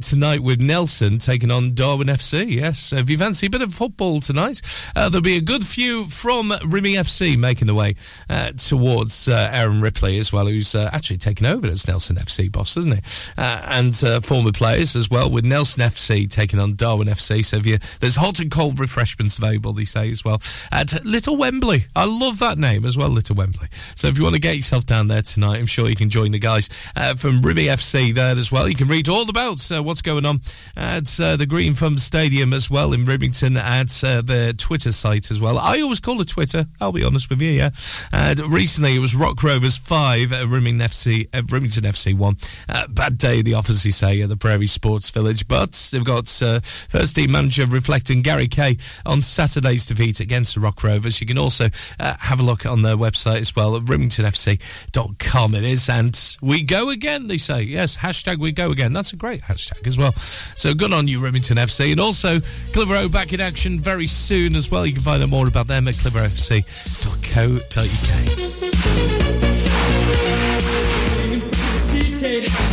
Tonight with Nelson taking on Darwen FC. Yes, if you fancy a bit of football tonight, uh, there'll be a good few from Rimmy FC making the way uh, towards uh, Aaron Ripley as well, who's uh, actually taken over as Nelson FC boss, isn't he? Uh, and former players as well, with Nelson FC taking on Darwen FC. So you, there's hot and cold refreshments available, they say as well, at Little Wembley. I love that name as well, Little Wembley. So if you want to get yourself down there tonight, I'm sure you can join the guys from Rimmy FC there as well. You can read all about what's going on at the Green Thumb Stadium as well in Rimington at the Twitter site as well. I always call it Twitter, I'll be honest with you, yeah. And recently it was Rock Rovers 5, uh, Rimington FC, uh, FC 1. Uh, bad day, the officers say, at the Prairie Sports Village. But they've got uh, first team manager reflecting Gary Kay on Saturday's defeat against the Rock Rovers. You can also uh, have a look on their website as well at rimingtonfc.com it is. And we go again, they say. Yes, hashtag we go again. That's a great hashtag as well. So good on you, Rimington FC. And also, Clitheroe back in action very soon soon as well. You can find out more about them at clitheroefc.co.uk.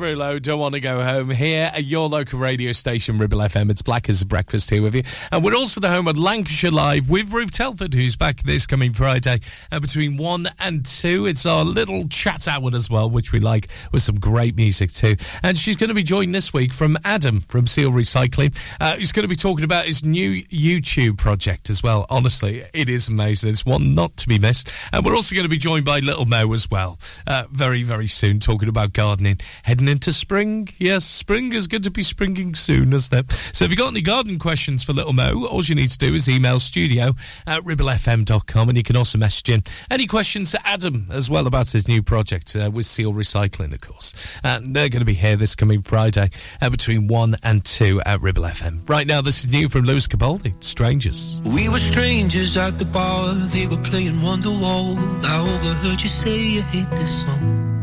Derulo, don't want to go home here at your local radio station, Ribble FM. It's Blackers Breakfast here with you. And we're also the home of Lancashire Live with Ruth Telford, who's back this coming Friday uh, between 1 and 2. It's our little chat hour as well, which we like with some great music too. And she's going to be joined this week from Adam from Seal Recycling. Uh, he's going to be talking about his new YouTube project as well. Honestly, it is amazing. It's one not to be missed. And we're also going to be joined by Little Mo as well, uh, very, very soon, talking about gardening. Heading into spring. Yes, spring is going to be springing soon, isn't it? So if you've got any gardening questions for Little Mo, all you need to do is email studio at ribblefm.com and you can also message in any questions to Adam as well about his new project uh, with Seal Recycling, of course. And they're going to be here this coming Friday uh, between 1 and 2 at Ribble FM. Right now, this is new from Lewis Capaldi, Strangers. We were strangers at the bar, they were playing Wonderwall. I overheard you say you hate this song.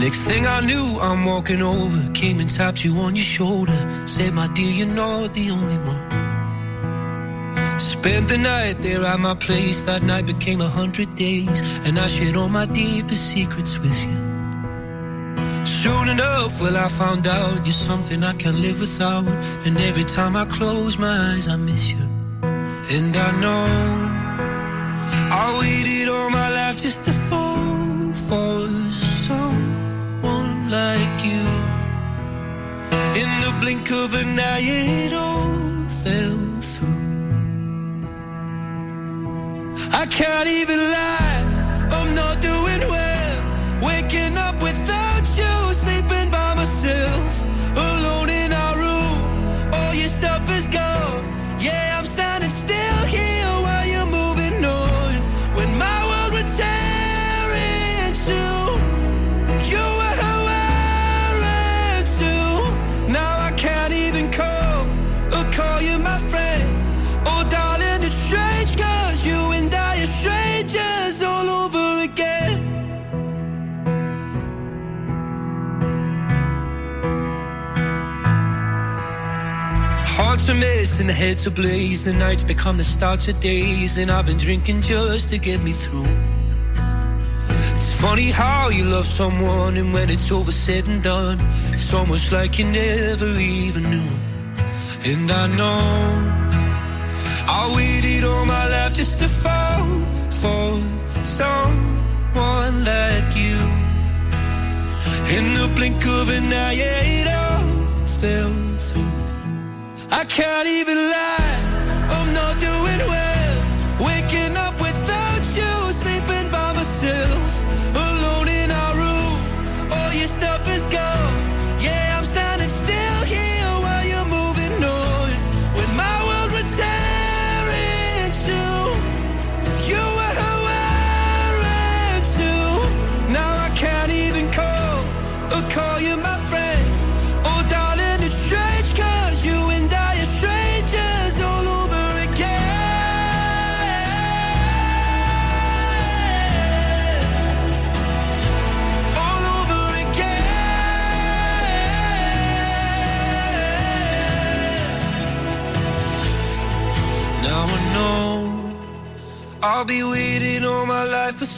Next thing I knew, I'm walking over, came and tapped you on your shoulder. Said, my dear, you're not the only one. Spent the night there at my place, that night became a hundred days, and I shared all my deepest secrets with you. Soon enough, well, I found out you're something I can't live without, and every time I close my eyes, I miss you. And I know I waited all my life just to fall for someone like you. In the blink of an eye, it all fell through. I can't even lie, heads are blaze, the nights become the start of days, and I've been drinking just to get me through. It's funny how you love someone, and when it's over said and done, it's almost like you never even knew. And I know I waited all my life just to fall for someone like you. In the blink of an eye, it all fell through. I can't even lie, oh, I'm not doing well.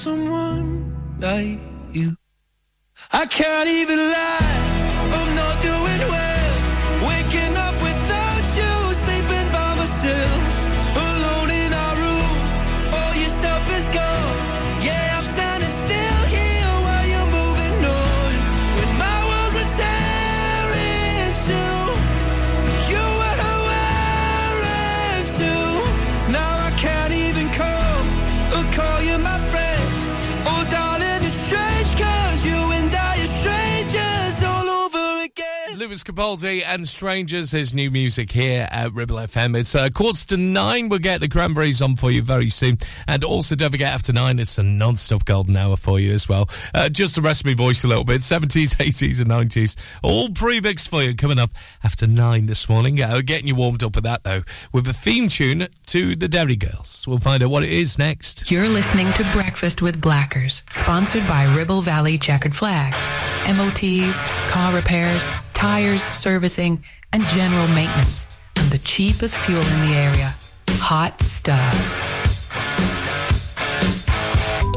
Someone like you. I can't even lie, again. Capaldi and Strangers, his new music here at Ribble FM. It's uh, quarter to nine. We'll get the cranberries on for you very soon. And also, don't forget, after nine, it's a non stop golden hour for you as well. Uh, just to rest of my voice a little bit 70s, 80s, *laughs* and 90s. All pre mixed for you coming up after nine this morning. Uh, getting you warmed up with that, though, with a theme tune to the Derry Girls. We'll find out what it is next. You're listening to Breakfast with Blackers, sponsored by Ribble Valley Checkered Flag. MOTs, car repairs, tires, servicing, and general maintenance. And the cheapest fuel in the area. Hot stuff.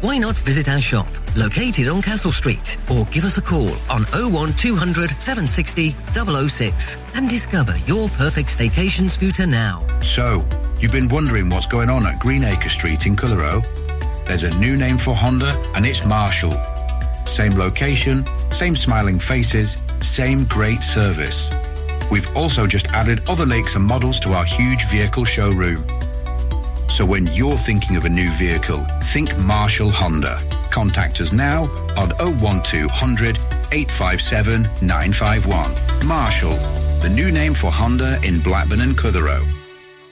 Why not visit our shop, located on Castle Street, or give us a call on 01200 760 006 and discover your perfect staycation scooter now. So, you've been wondering what's going on at Greenacre Street in Clitheroe? There's a new name for Honda, and it's Marshall. Same location, same smiling faces, same great service. We've also just added other lakes and models to our huge vehicle showroom. So when you're thinking of a new vehicle, think Marshall Honda. Contact us now on 01200 857 951. Marshall, the new name for Honda in Blackburn and Clitheroe.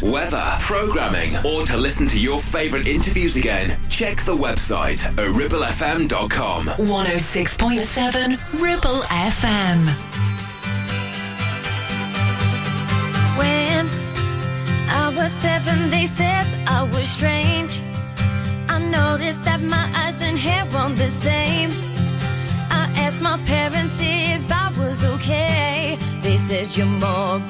News, weather, programming, or to listen to your favourite interviews again, check the website at ribblefm.com. 106.7 Ribble FM. When I was seven, they said I was strange. I noticed that my eyes and hair weren't the same. I asked my parents if I was okay. They said you're more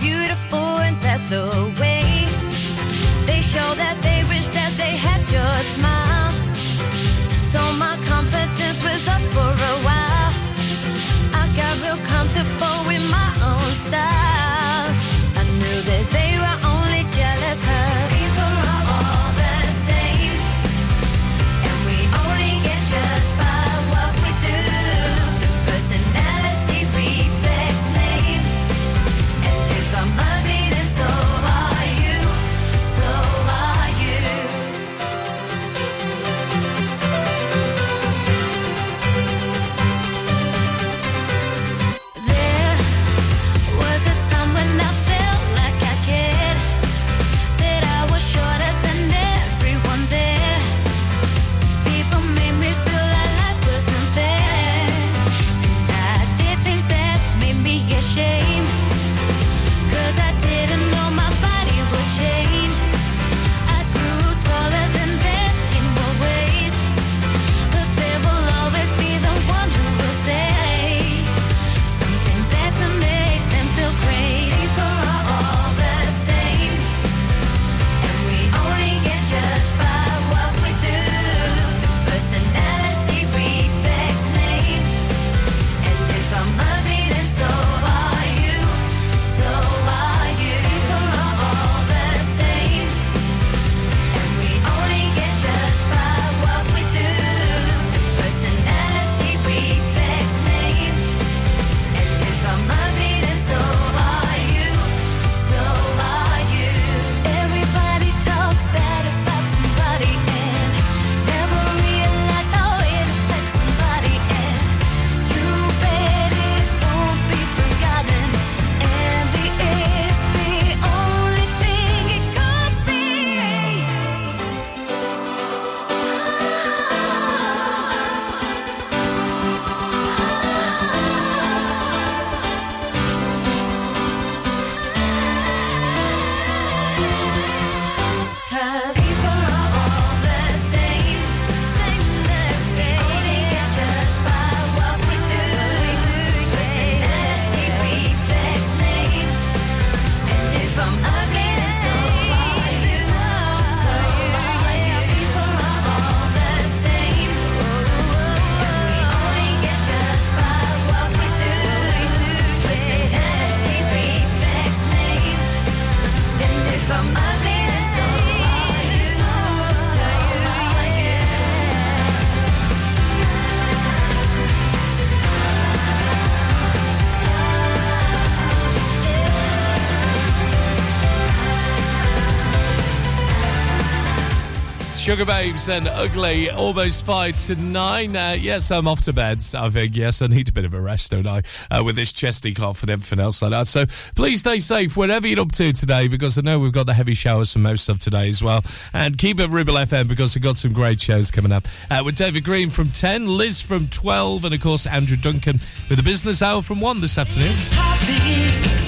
Sugababes and Ugly, almost five to nine. Uh, yes, I'm off to bed. I think, yes, I need a bit of a rest, don't I? Uh, with this chesty cough and everything else like that. So please stay safe wherever you're up to today because I know we've got the heavy showers for most of today as well. And keep it Ribble FM because we've got some great shows coming up. Uh, with David Green from 10, Liz from 12, and of course Andrew Duncan with the business hour from 1 this afternoon.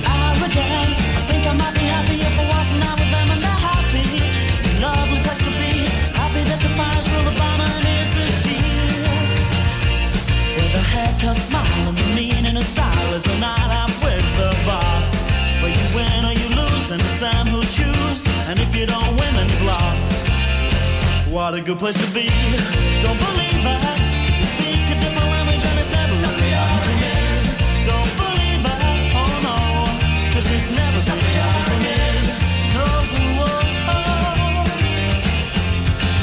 What a good place to be. Don't believe you speak a different language and it's never me. Don't believe that. Oh it's never me. No.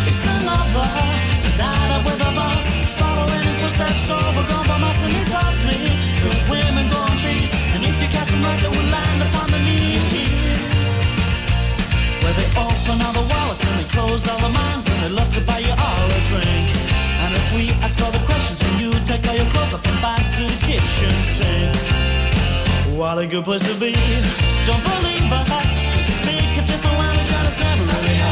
It's another night out with a boss. Following in footsteps overgrown by me. Good women on trees. And if you catch right, they will land upon open all the wallets and they close all the minds and they love to buy you all a drink. And if we ask all the questions, can you take all your clothes up and back to the kitchen sink. What a good place to be. Don't believe a hat, just speak a different language and it's never really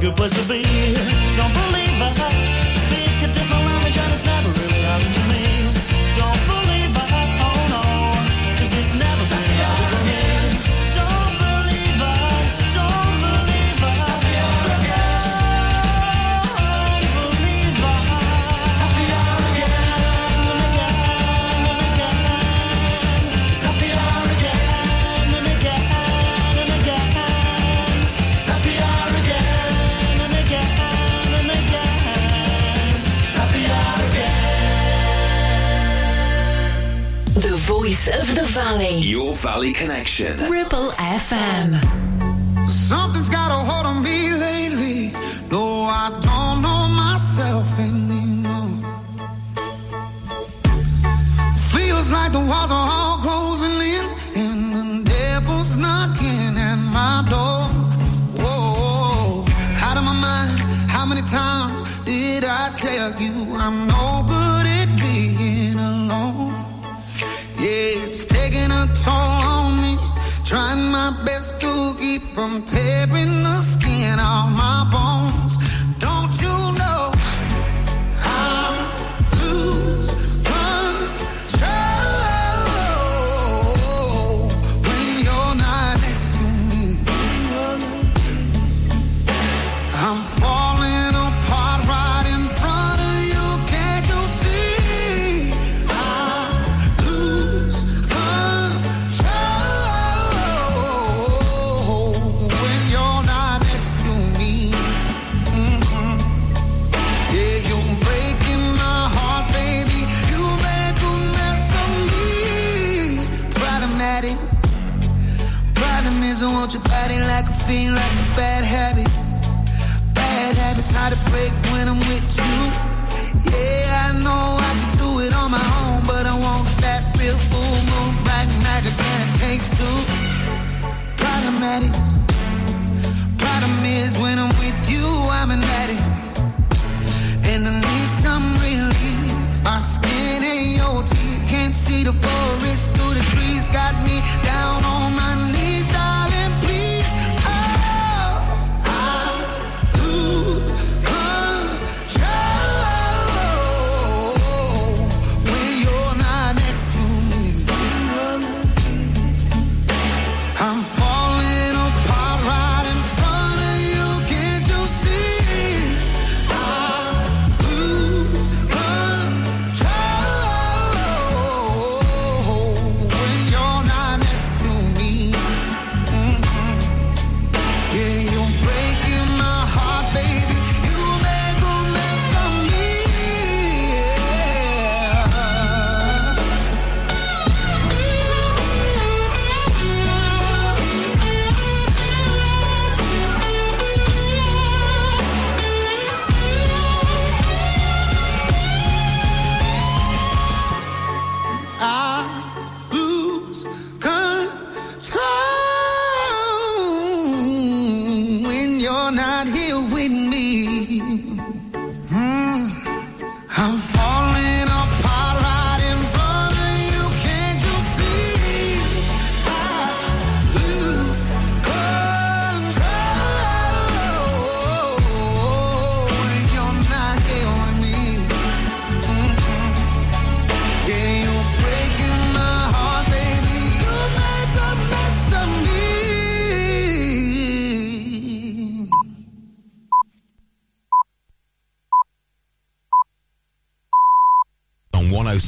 good place to be. Don't believe I. voice of the valley. Your Valley Connection. Ribble FM. Something's got a hold on me lately. No, I don't know myself anymore. Feels like the walls are all closing in, and the devil's knocking at my door. Whoa, out of my mind. How many times did I tell you I'm no from automatic.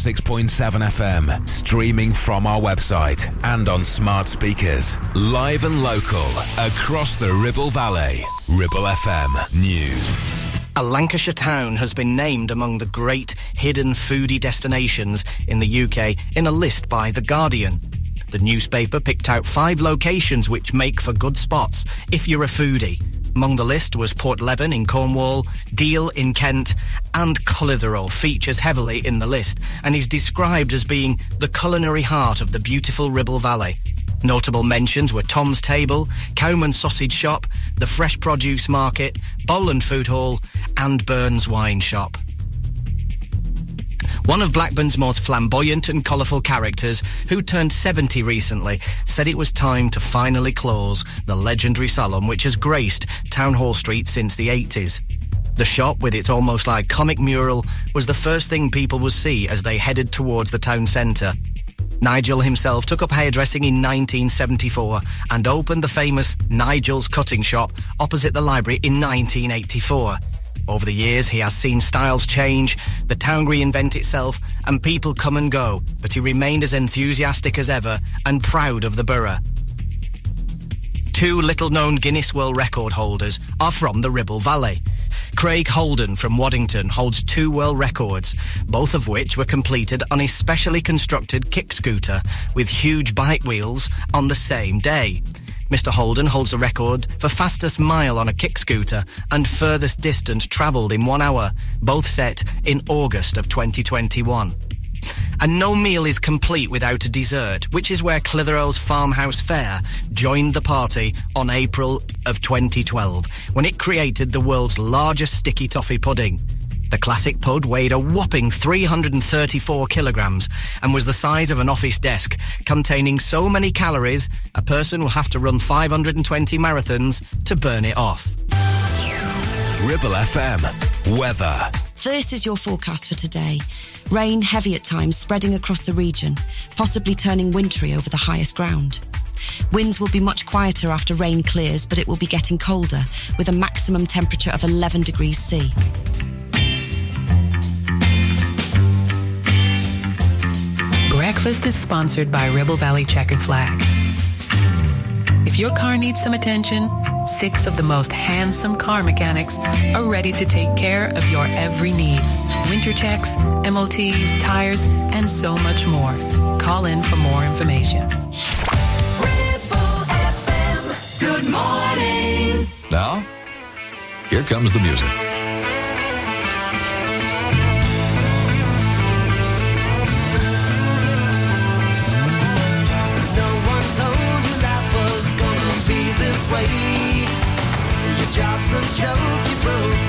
106.7 FM, streaming from our website and on smart speakers. Live and local, across the Ribble Valley. Ribble FM News. A Lancashire town has been named among the great hidden foodie destinations in the UK in a list by The Guardian. The newspaper picked out five locations which make for good spots if you're a foodie. Among the list was Porthleven in Cornwall, Deal in Kent, and Clitheroe features heavily in the list and is described as being the culinary heart of the beautiful Ribble Valley. Notable mentions were Tom's Table, Cowman Sausage Shop, the Fresh Produce Market, Bowland Food Hall, and Byrne's Wine Shop. One of Blackburn's most flamboyant and colourful characters, who turned 70 recently, said it was time to finally close the legendary salon which has graced Town Hall Street since the 80s. The shop, with its almost iconic mural, was the first thing people would see as they headed towards the town centre. Nigel himself took up hairdressing in 1974 and opened the famous Nigel's Cutting Shop opposite the library in 1984. Over the years, he has seen styles change, the town reinvent itself, and people come and go, but he remained as enthusiastic as ever and proud of the borough. Two little known Guinness World Record holders are from the Ribble Valley. Craig Holden from Waddington holds two world records, both of which were completed on a specially constructed kick scooter with huge bike wheels on the same day. Mr. Holden holds the record for fastest mile on a kick scooter and furthest distance travelled in one hour, both set in August of 2021. And no meal is complete without a dessert, which is where Clitheroe's Farmhouse Fare joined the party on April of 2012, when it created the world's largest sticky toffee pudding. The classic pud weighed a whopping 334 kilograms and was the size of an office desk, containing so many calories a person will have to run 520 marathons to burn it off. Ribble FM. Weather. This is your forecast for today. Rain heavy at times spreading across the region, possibly turning wintry over the highest ground. Winds will be much quieter after rain clears, but it will be getting colder, with a maximum temperature of 11 degrees C. Breakfast is sponsored by Ribble Valley Checkered Flag. If your car needs some attention, six of the most handsome car mechanics are ready to take care of your every need. Winter checks, MOTs, tires, and so much more. Call in for more information. Good morning. Now, here comes the music. Your job's a joke you broke,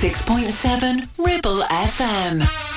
6.7 Ribble FM.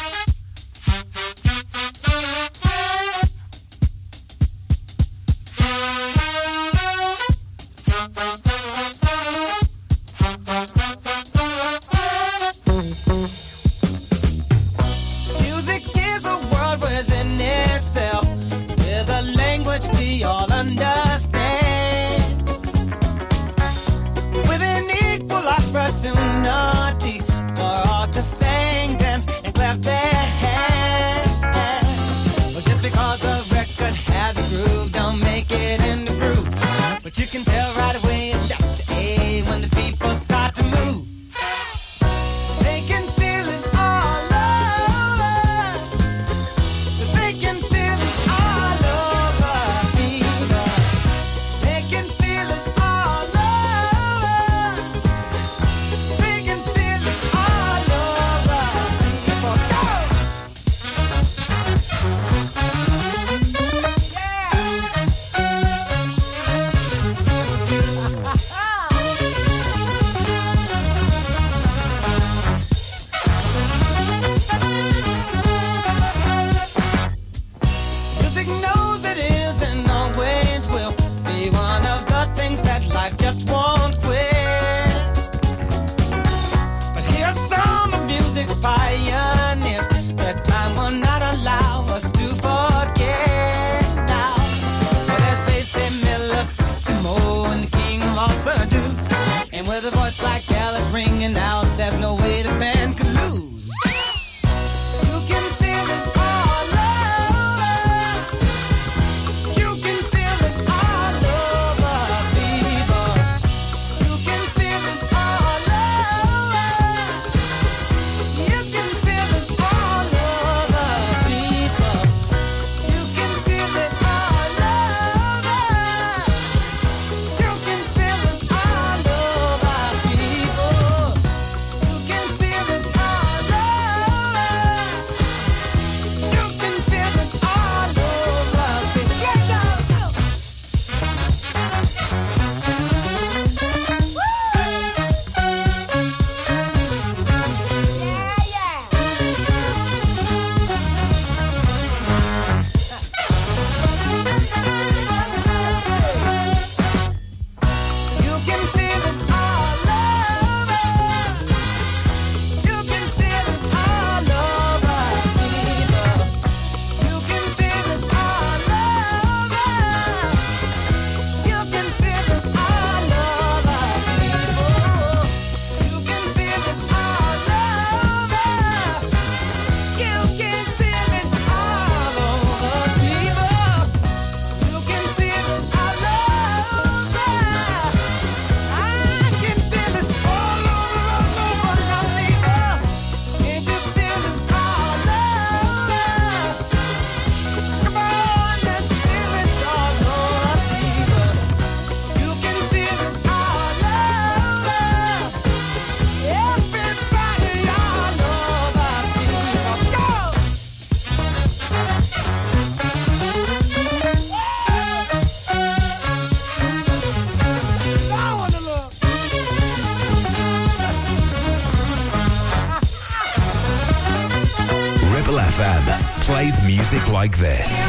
Music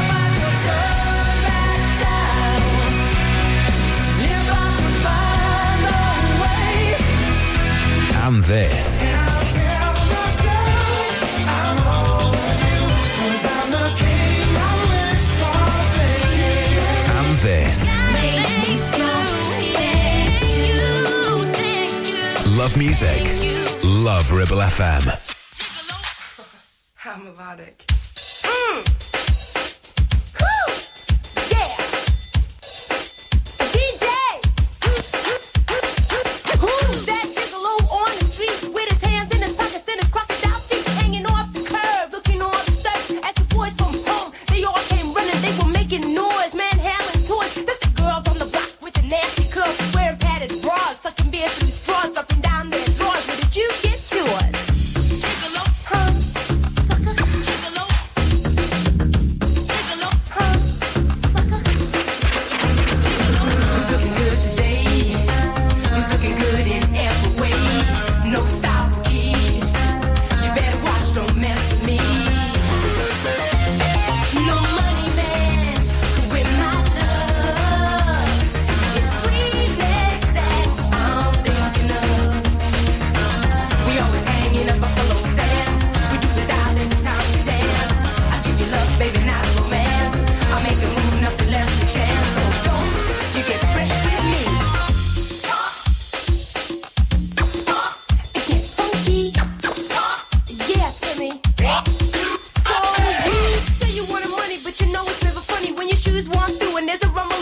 there's a rumble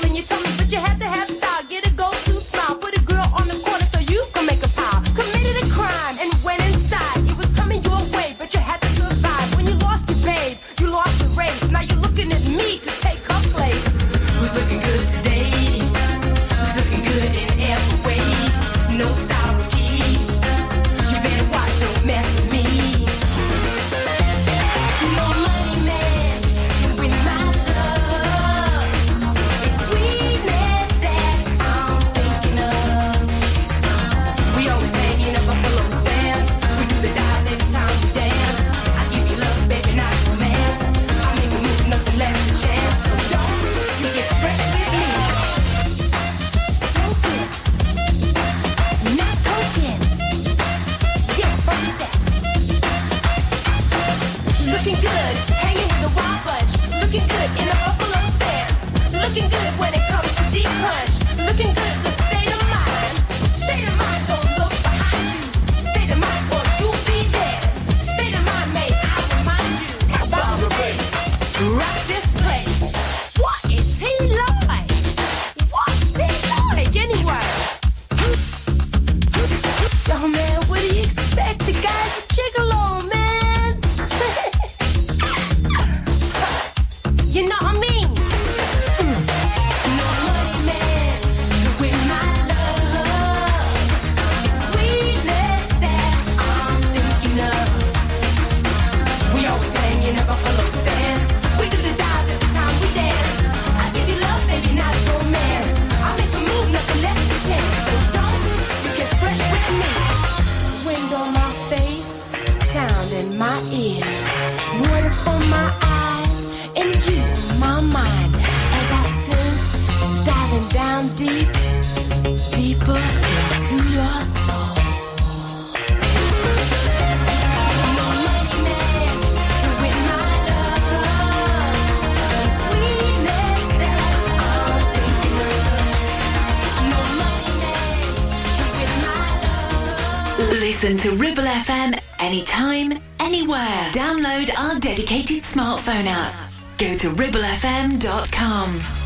to ribblefm.com.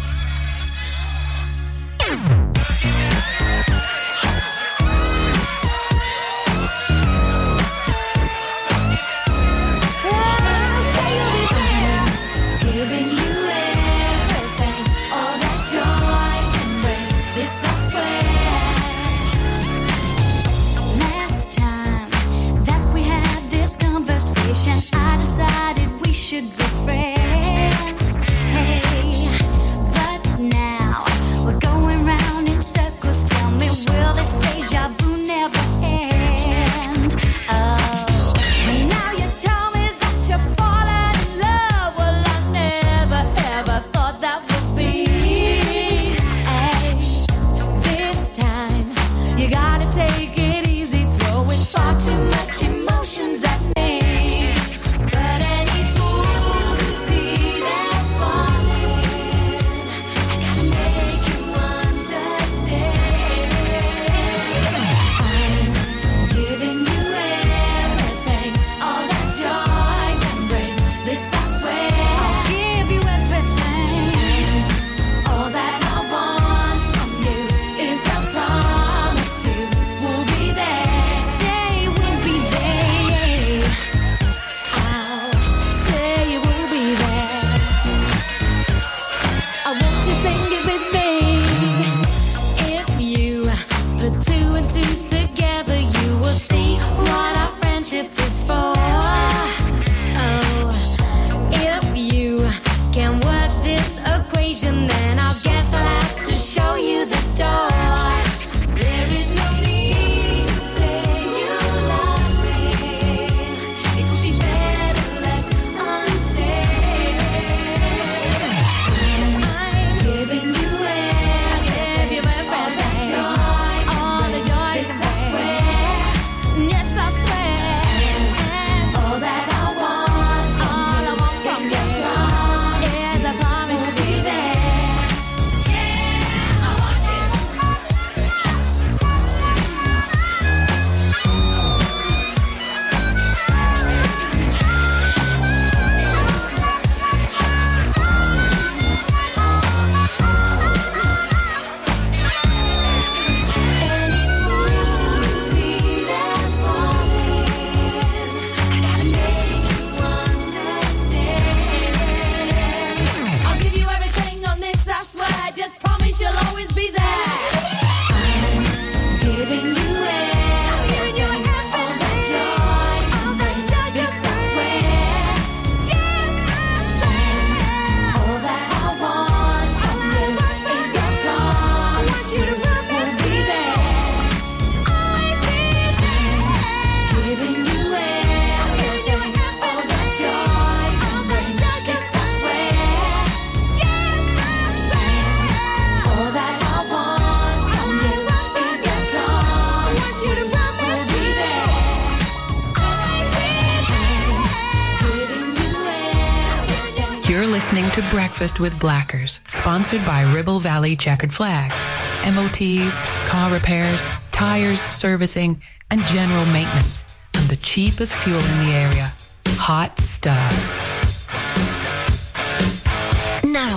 listening to Breakfast with Blackers, sponsored by Ribble Valley Checkered Flag. MOTs, car repairs, tires, servicing, and general maintenance. And the cheapest fuel in the area. Hot stuff.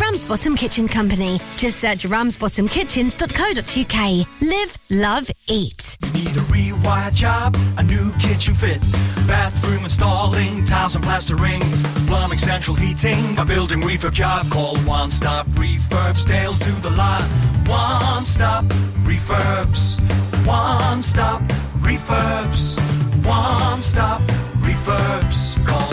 Ramsbottom Kitchen Company. Just search ramsbottomkitchens.co.uk. Live, love, eat. You need a rewire job, a new kitchen fit, bathroom installing, tiles and plastering, plumbing, central heating, a building refurb job. Call One Stop Refurbs, Dale to the lot. One Stop Refurbs, One Stop Refurbs, One Stop Refurbs. Call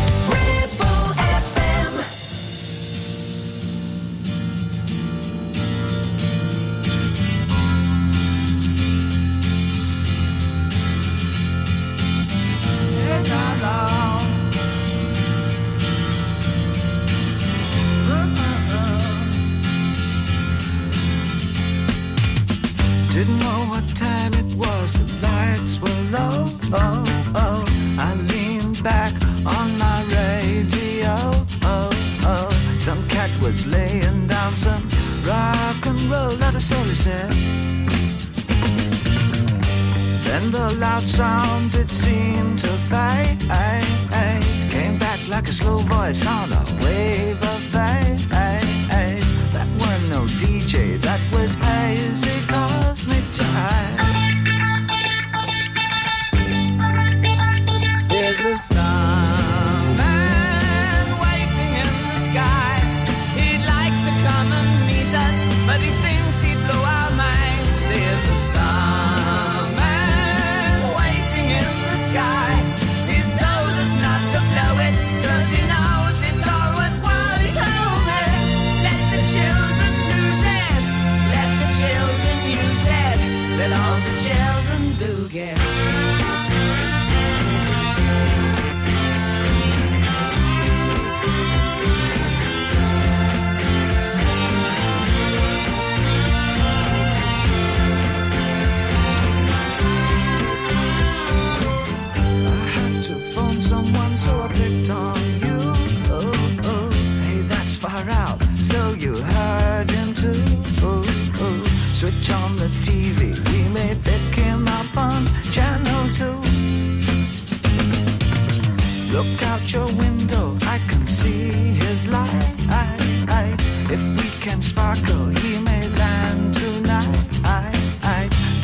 Didn't know what time it was, the lights were low. Oh, oh. I leaned back on my radio. Oh. oh some cat was laying down some rock and roll, let us all said. Then the loud sound it seemed to fade. Came back like a slow voice on a wave of fade. That weren't no DJ, that was hazy Look out your window, I can see his light. If we can sparkle, he may land tonight.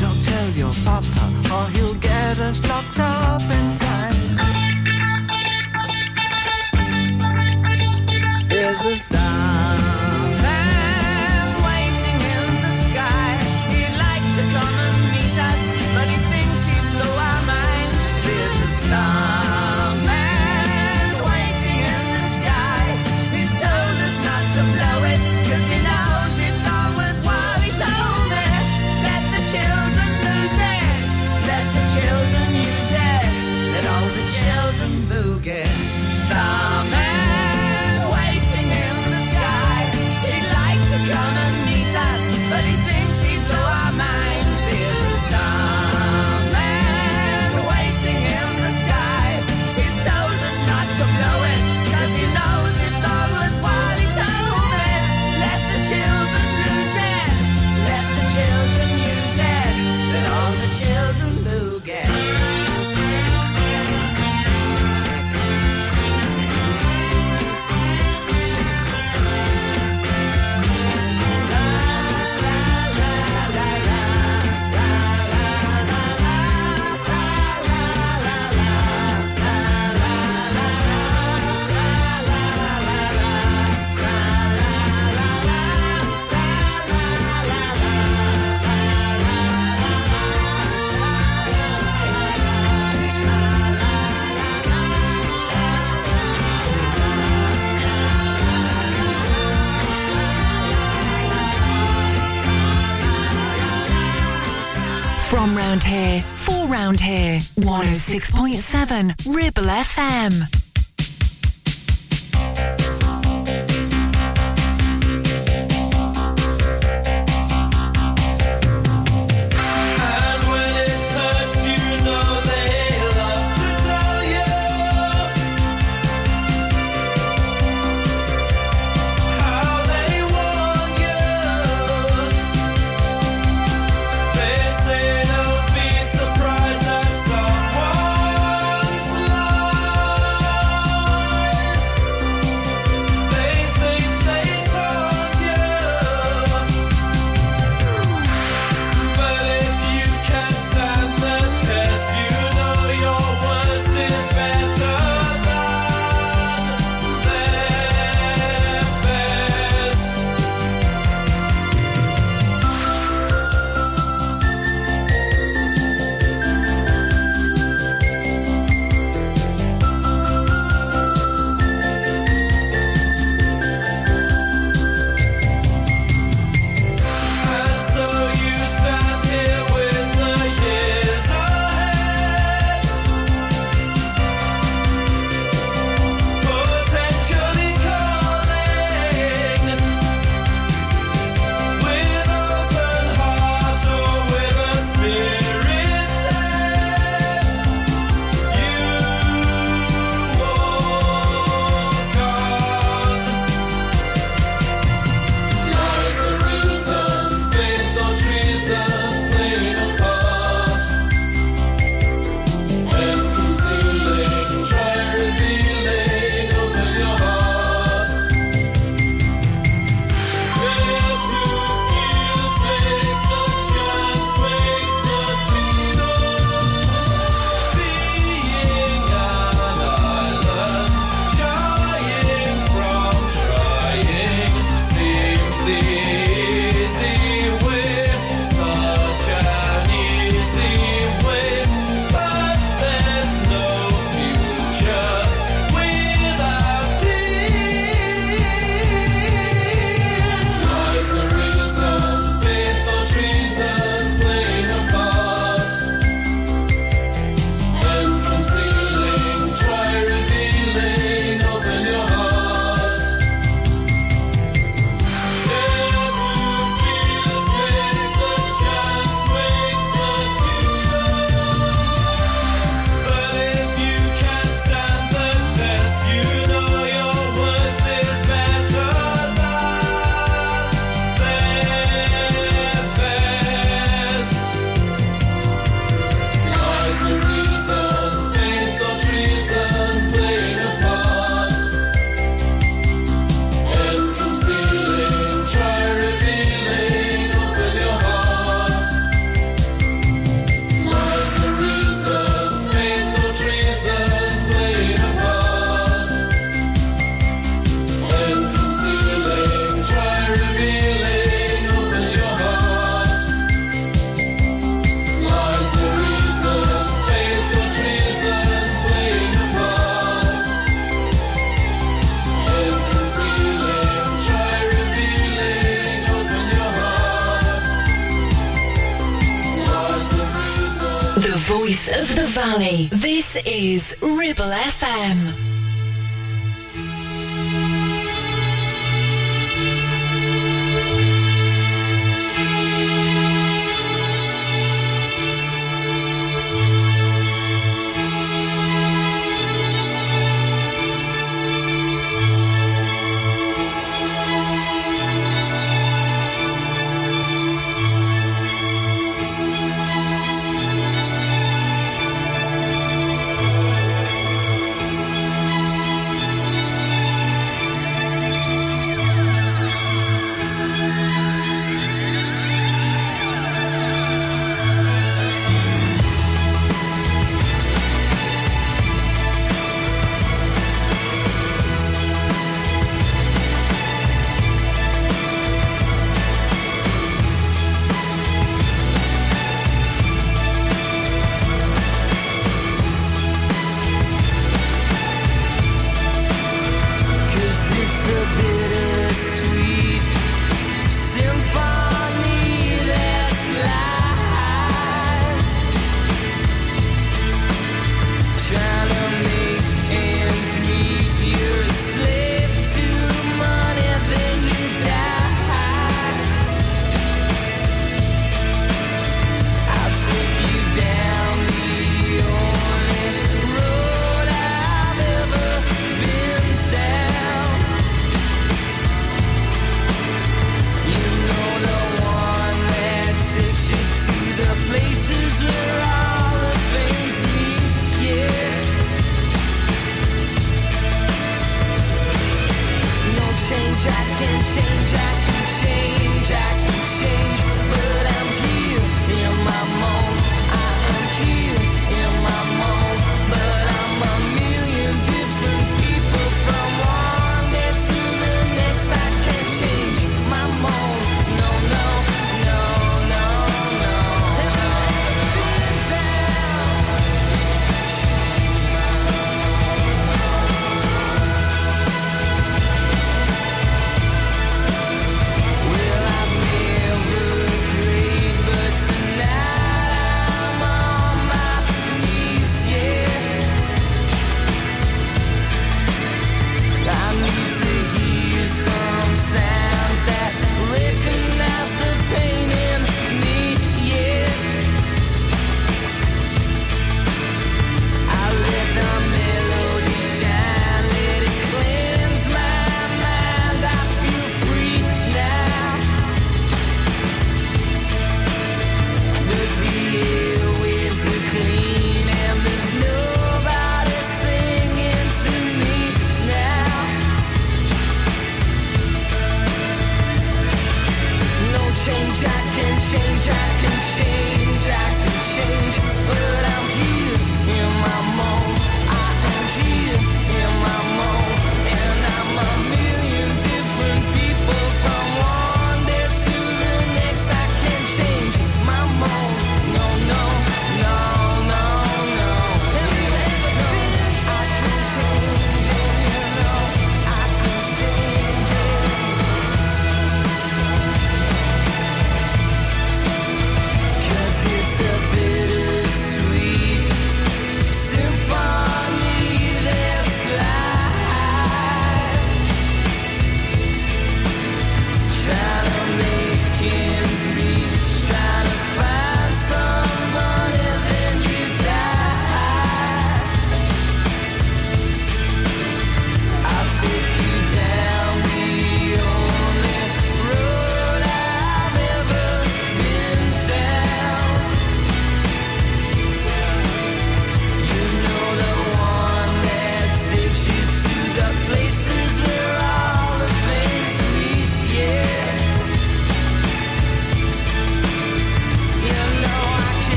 Don't tell your papa, or he'll get us locked 106.7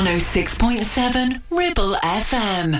106.7 Ribble FM.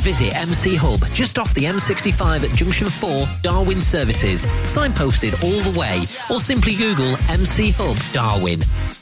Visit MC Hub just off the M65 at Junction 4, Darwen Services. Signposted all the way, or simply Google MC Hub Darwen.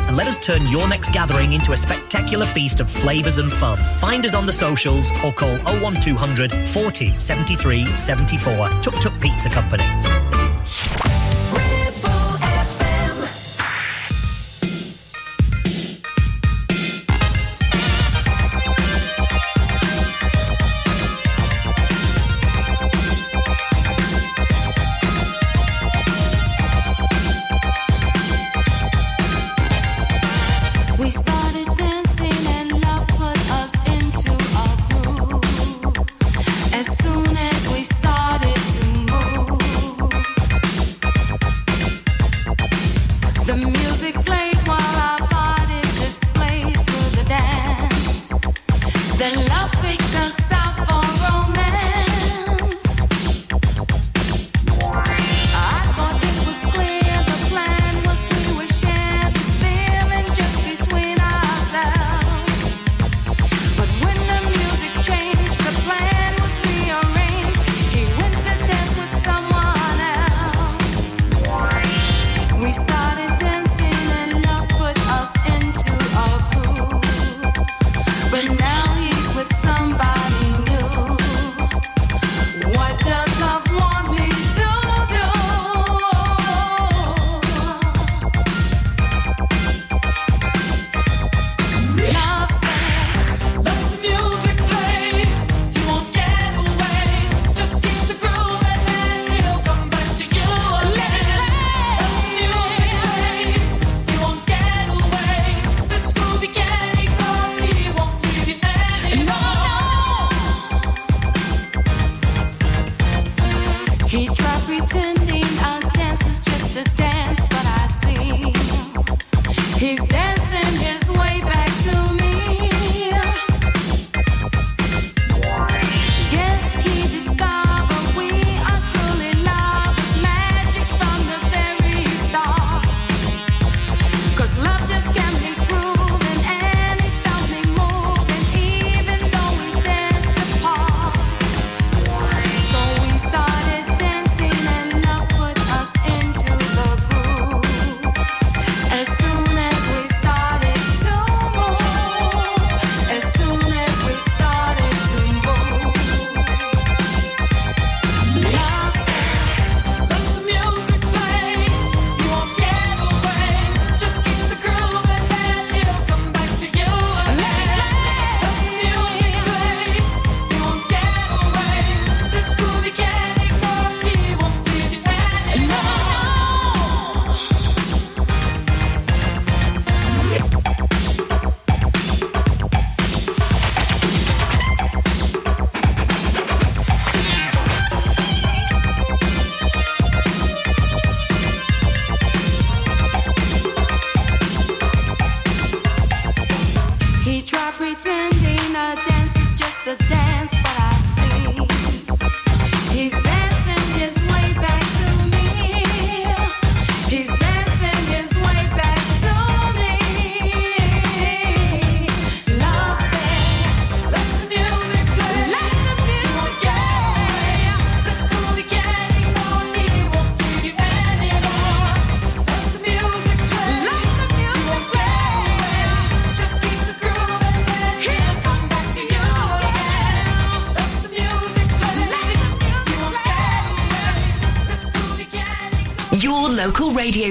and let us turn your next gathering into a spectacular feast of flavours and fun. Find us on the socials or call 01200 40 73 74. Tuk Tuk Pizza Company.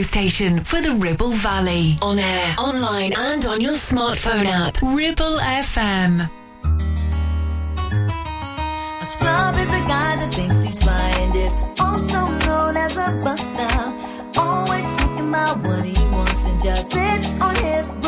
station for the Ribble Valley. On air, online, and on your smartphone app. Ribble FM. A scrub is a guy that thinks he's also known as a buster. Always talking about what he wants and just sits on his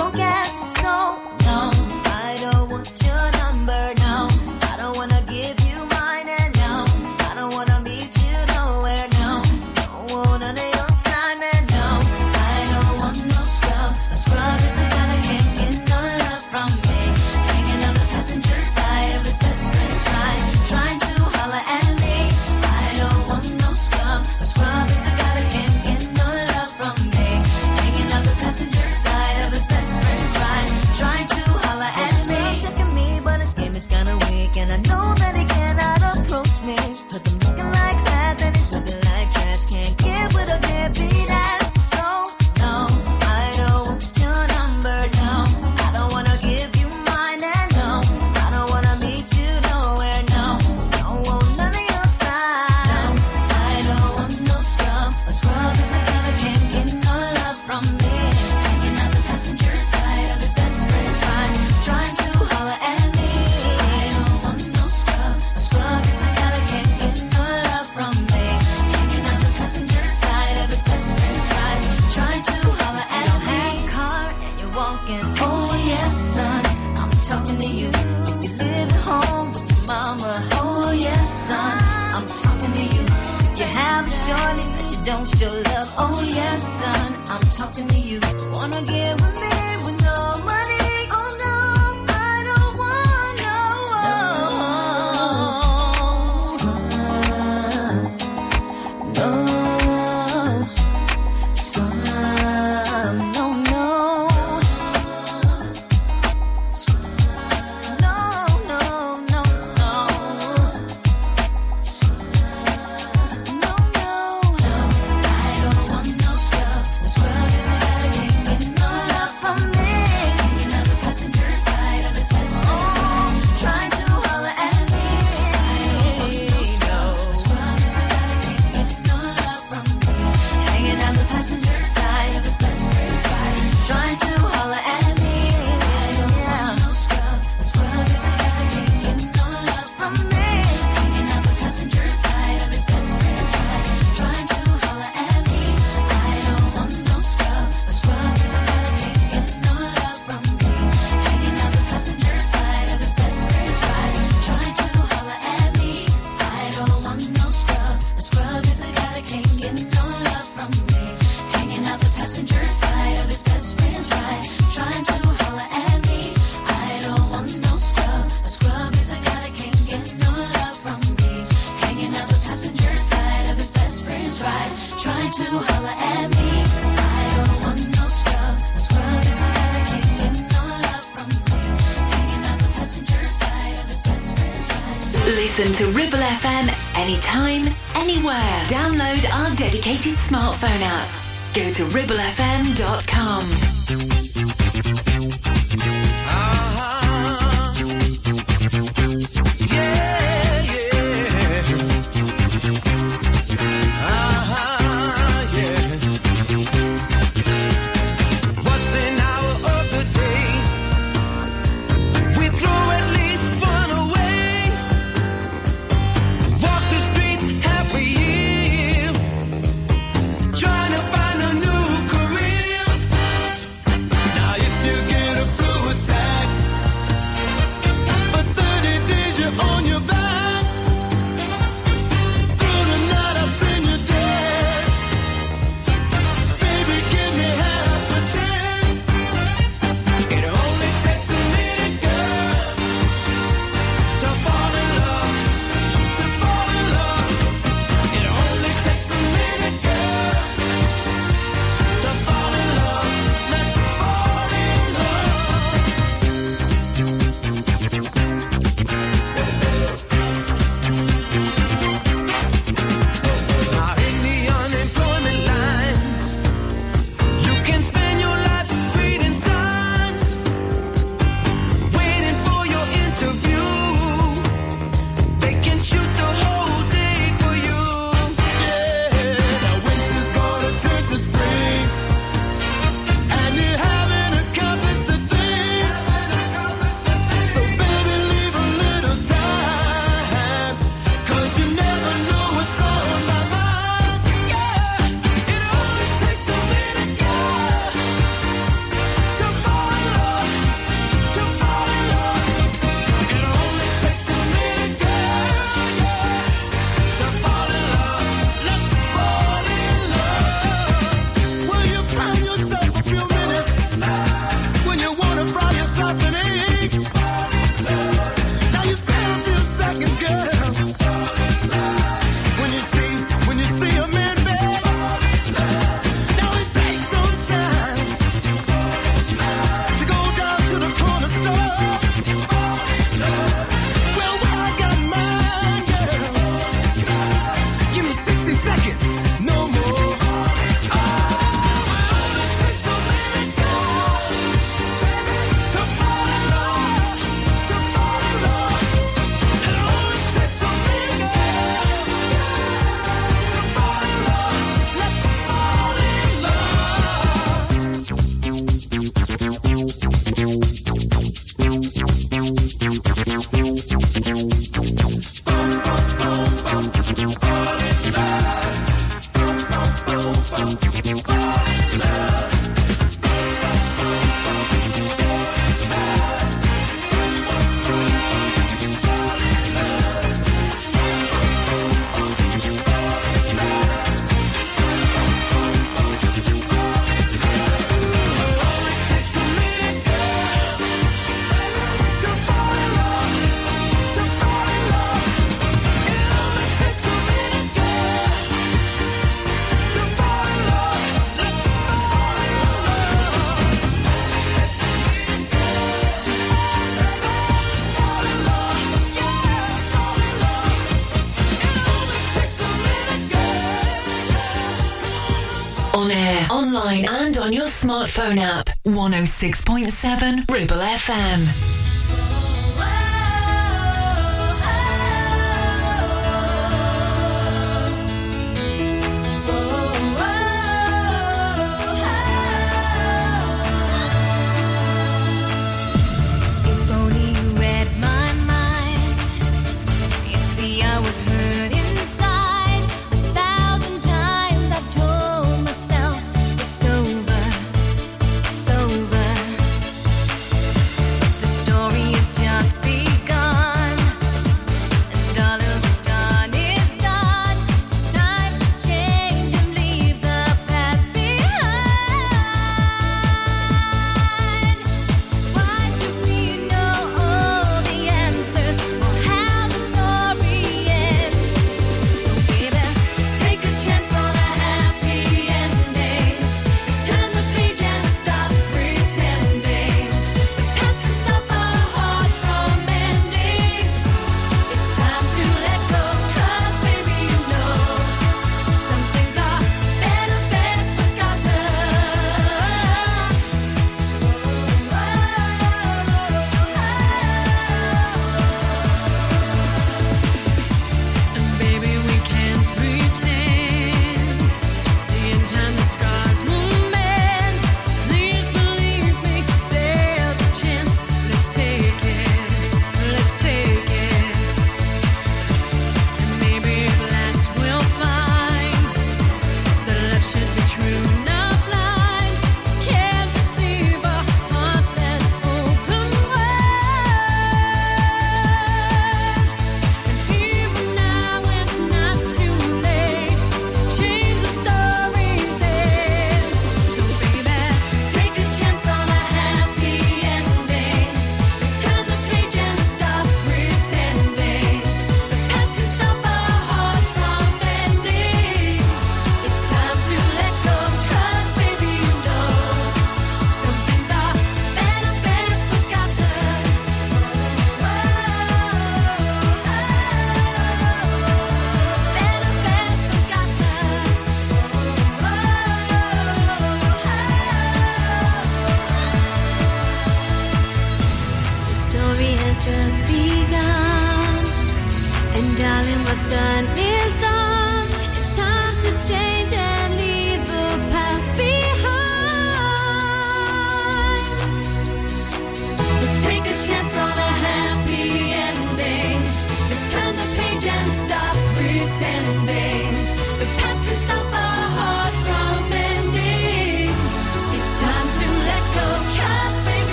smartphone app. Go to ribblefm.com. on your smartphone app. 106.7 Ribble FM.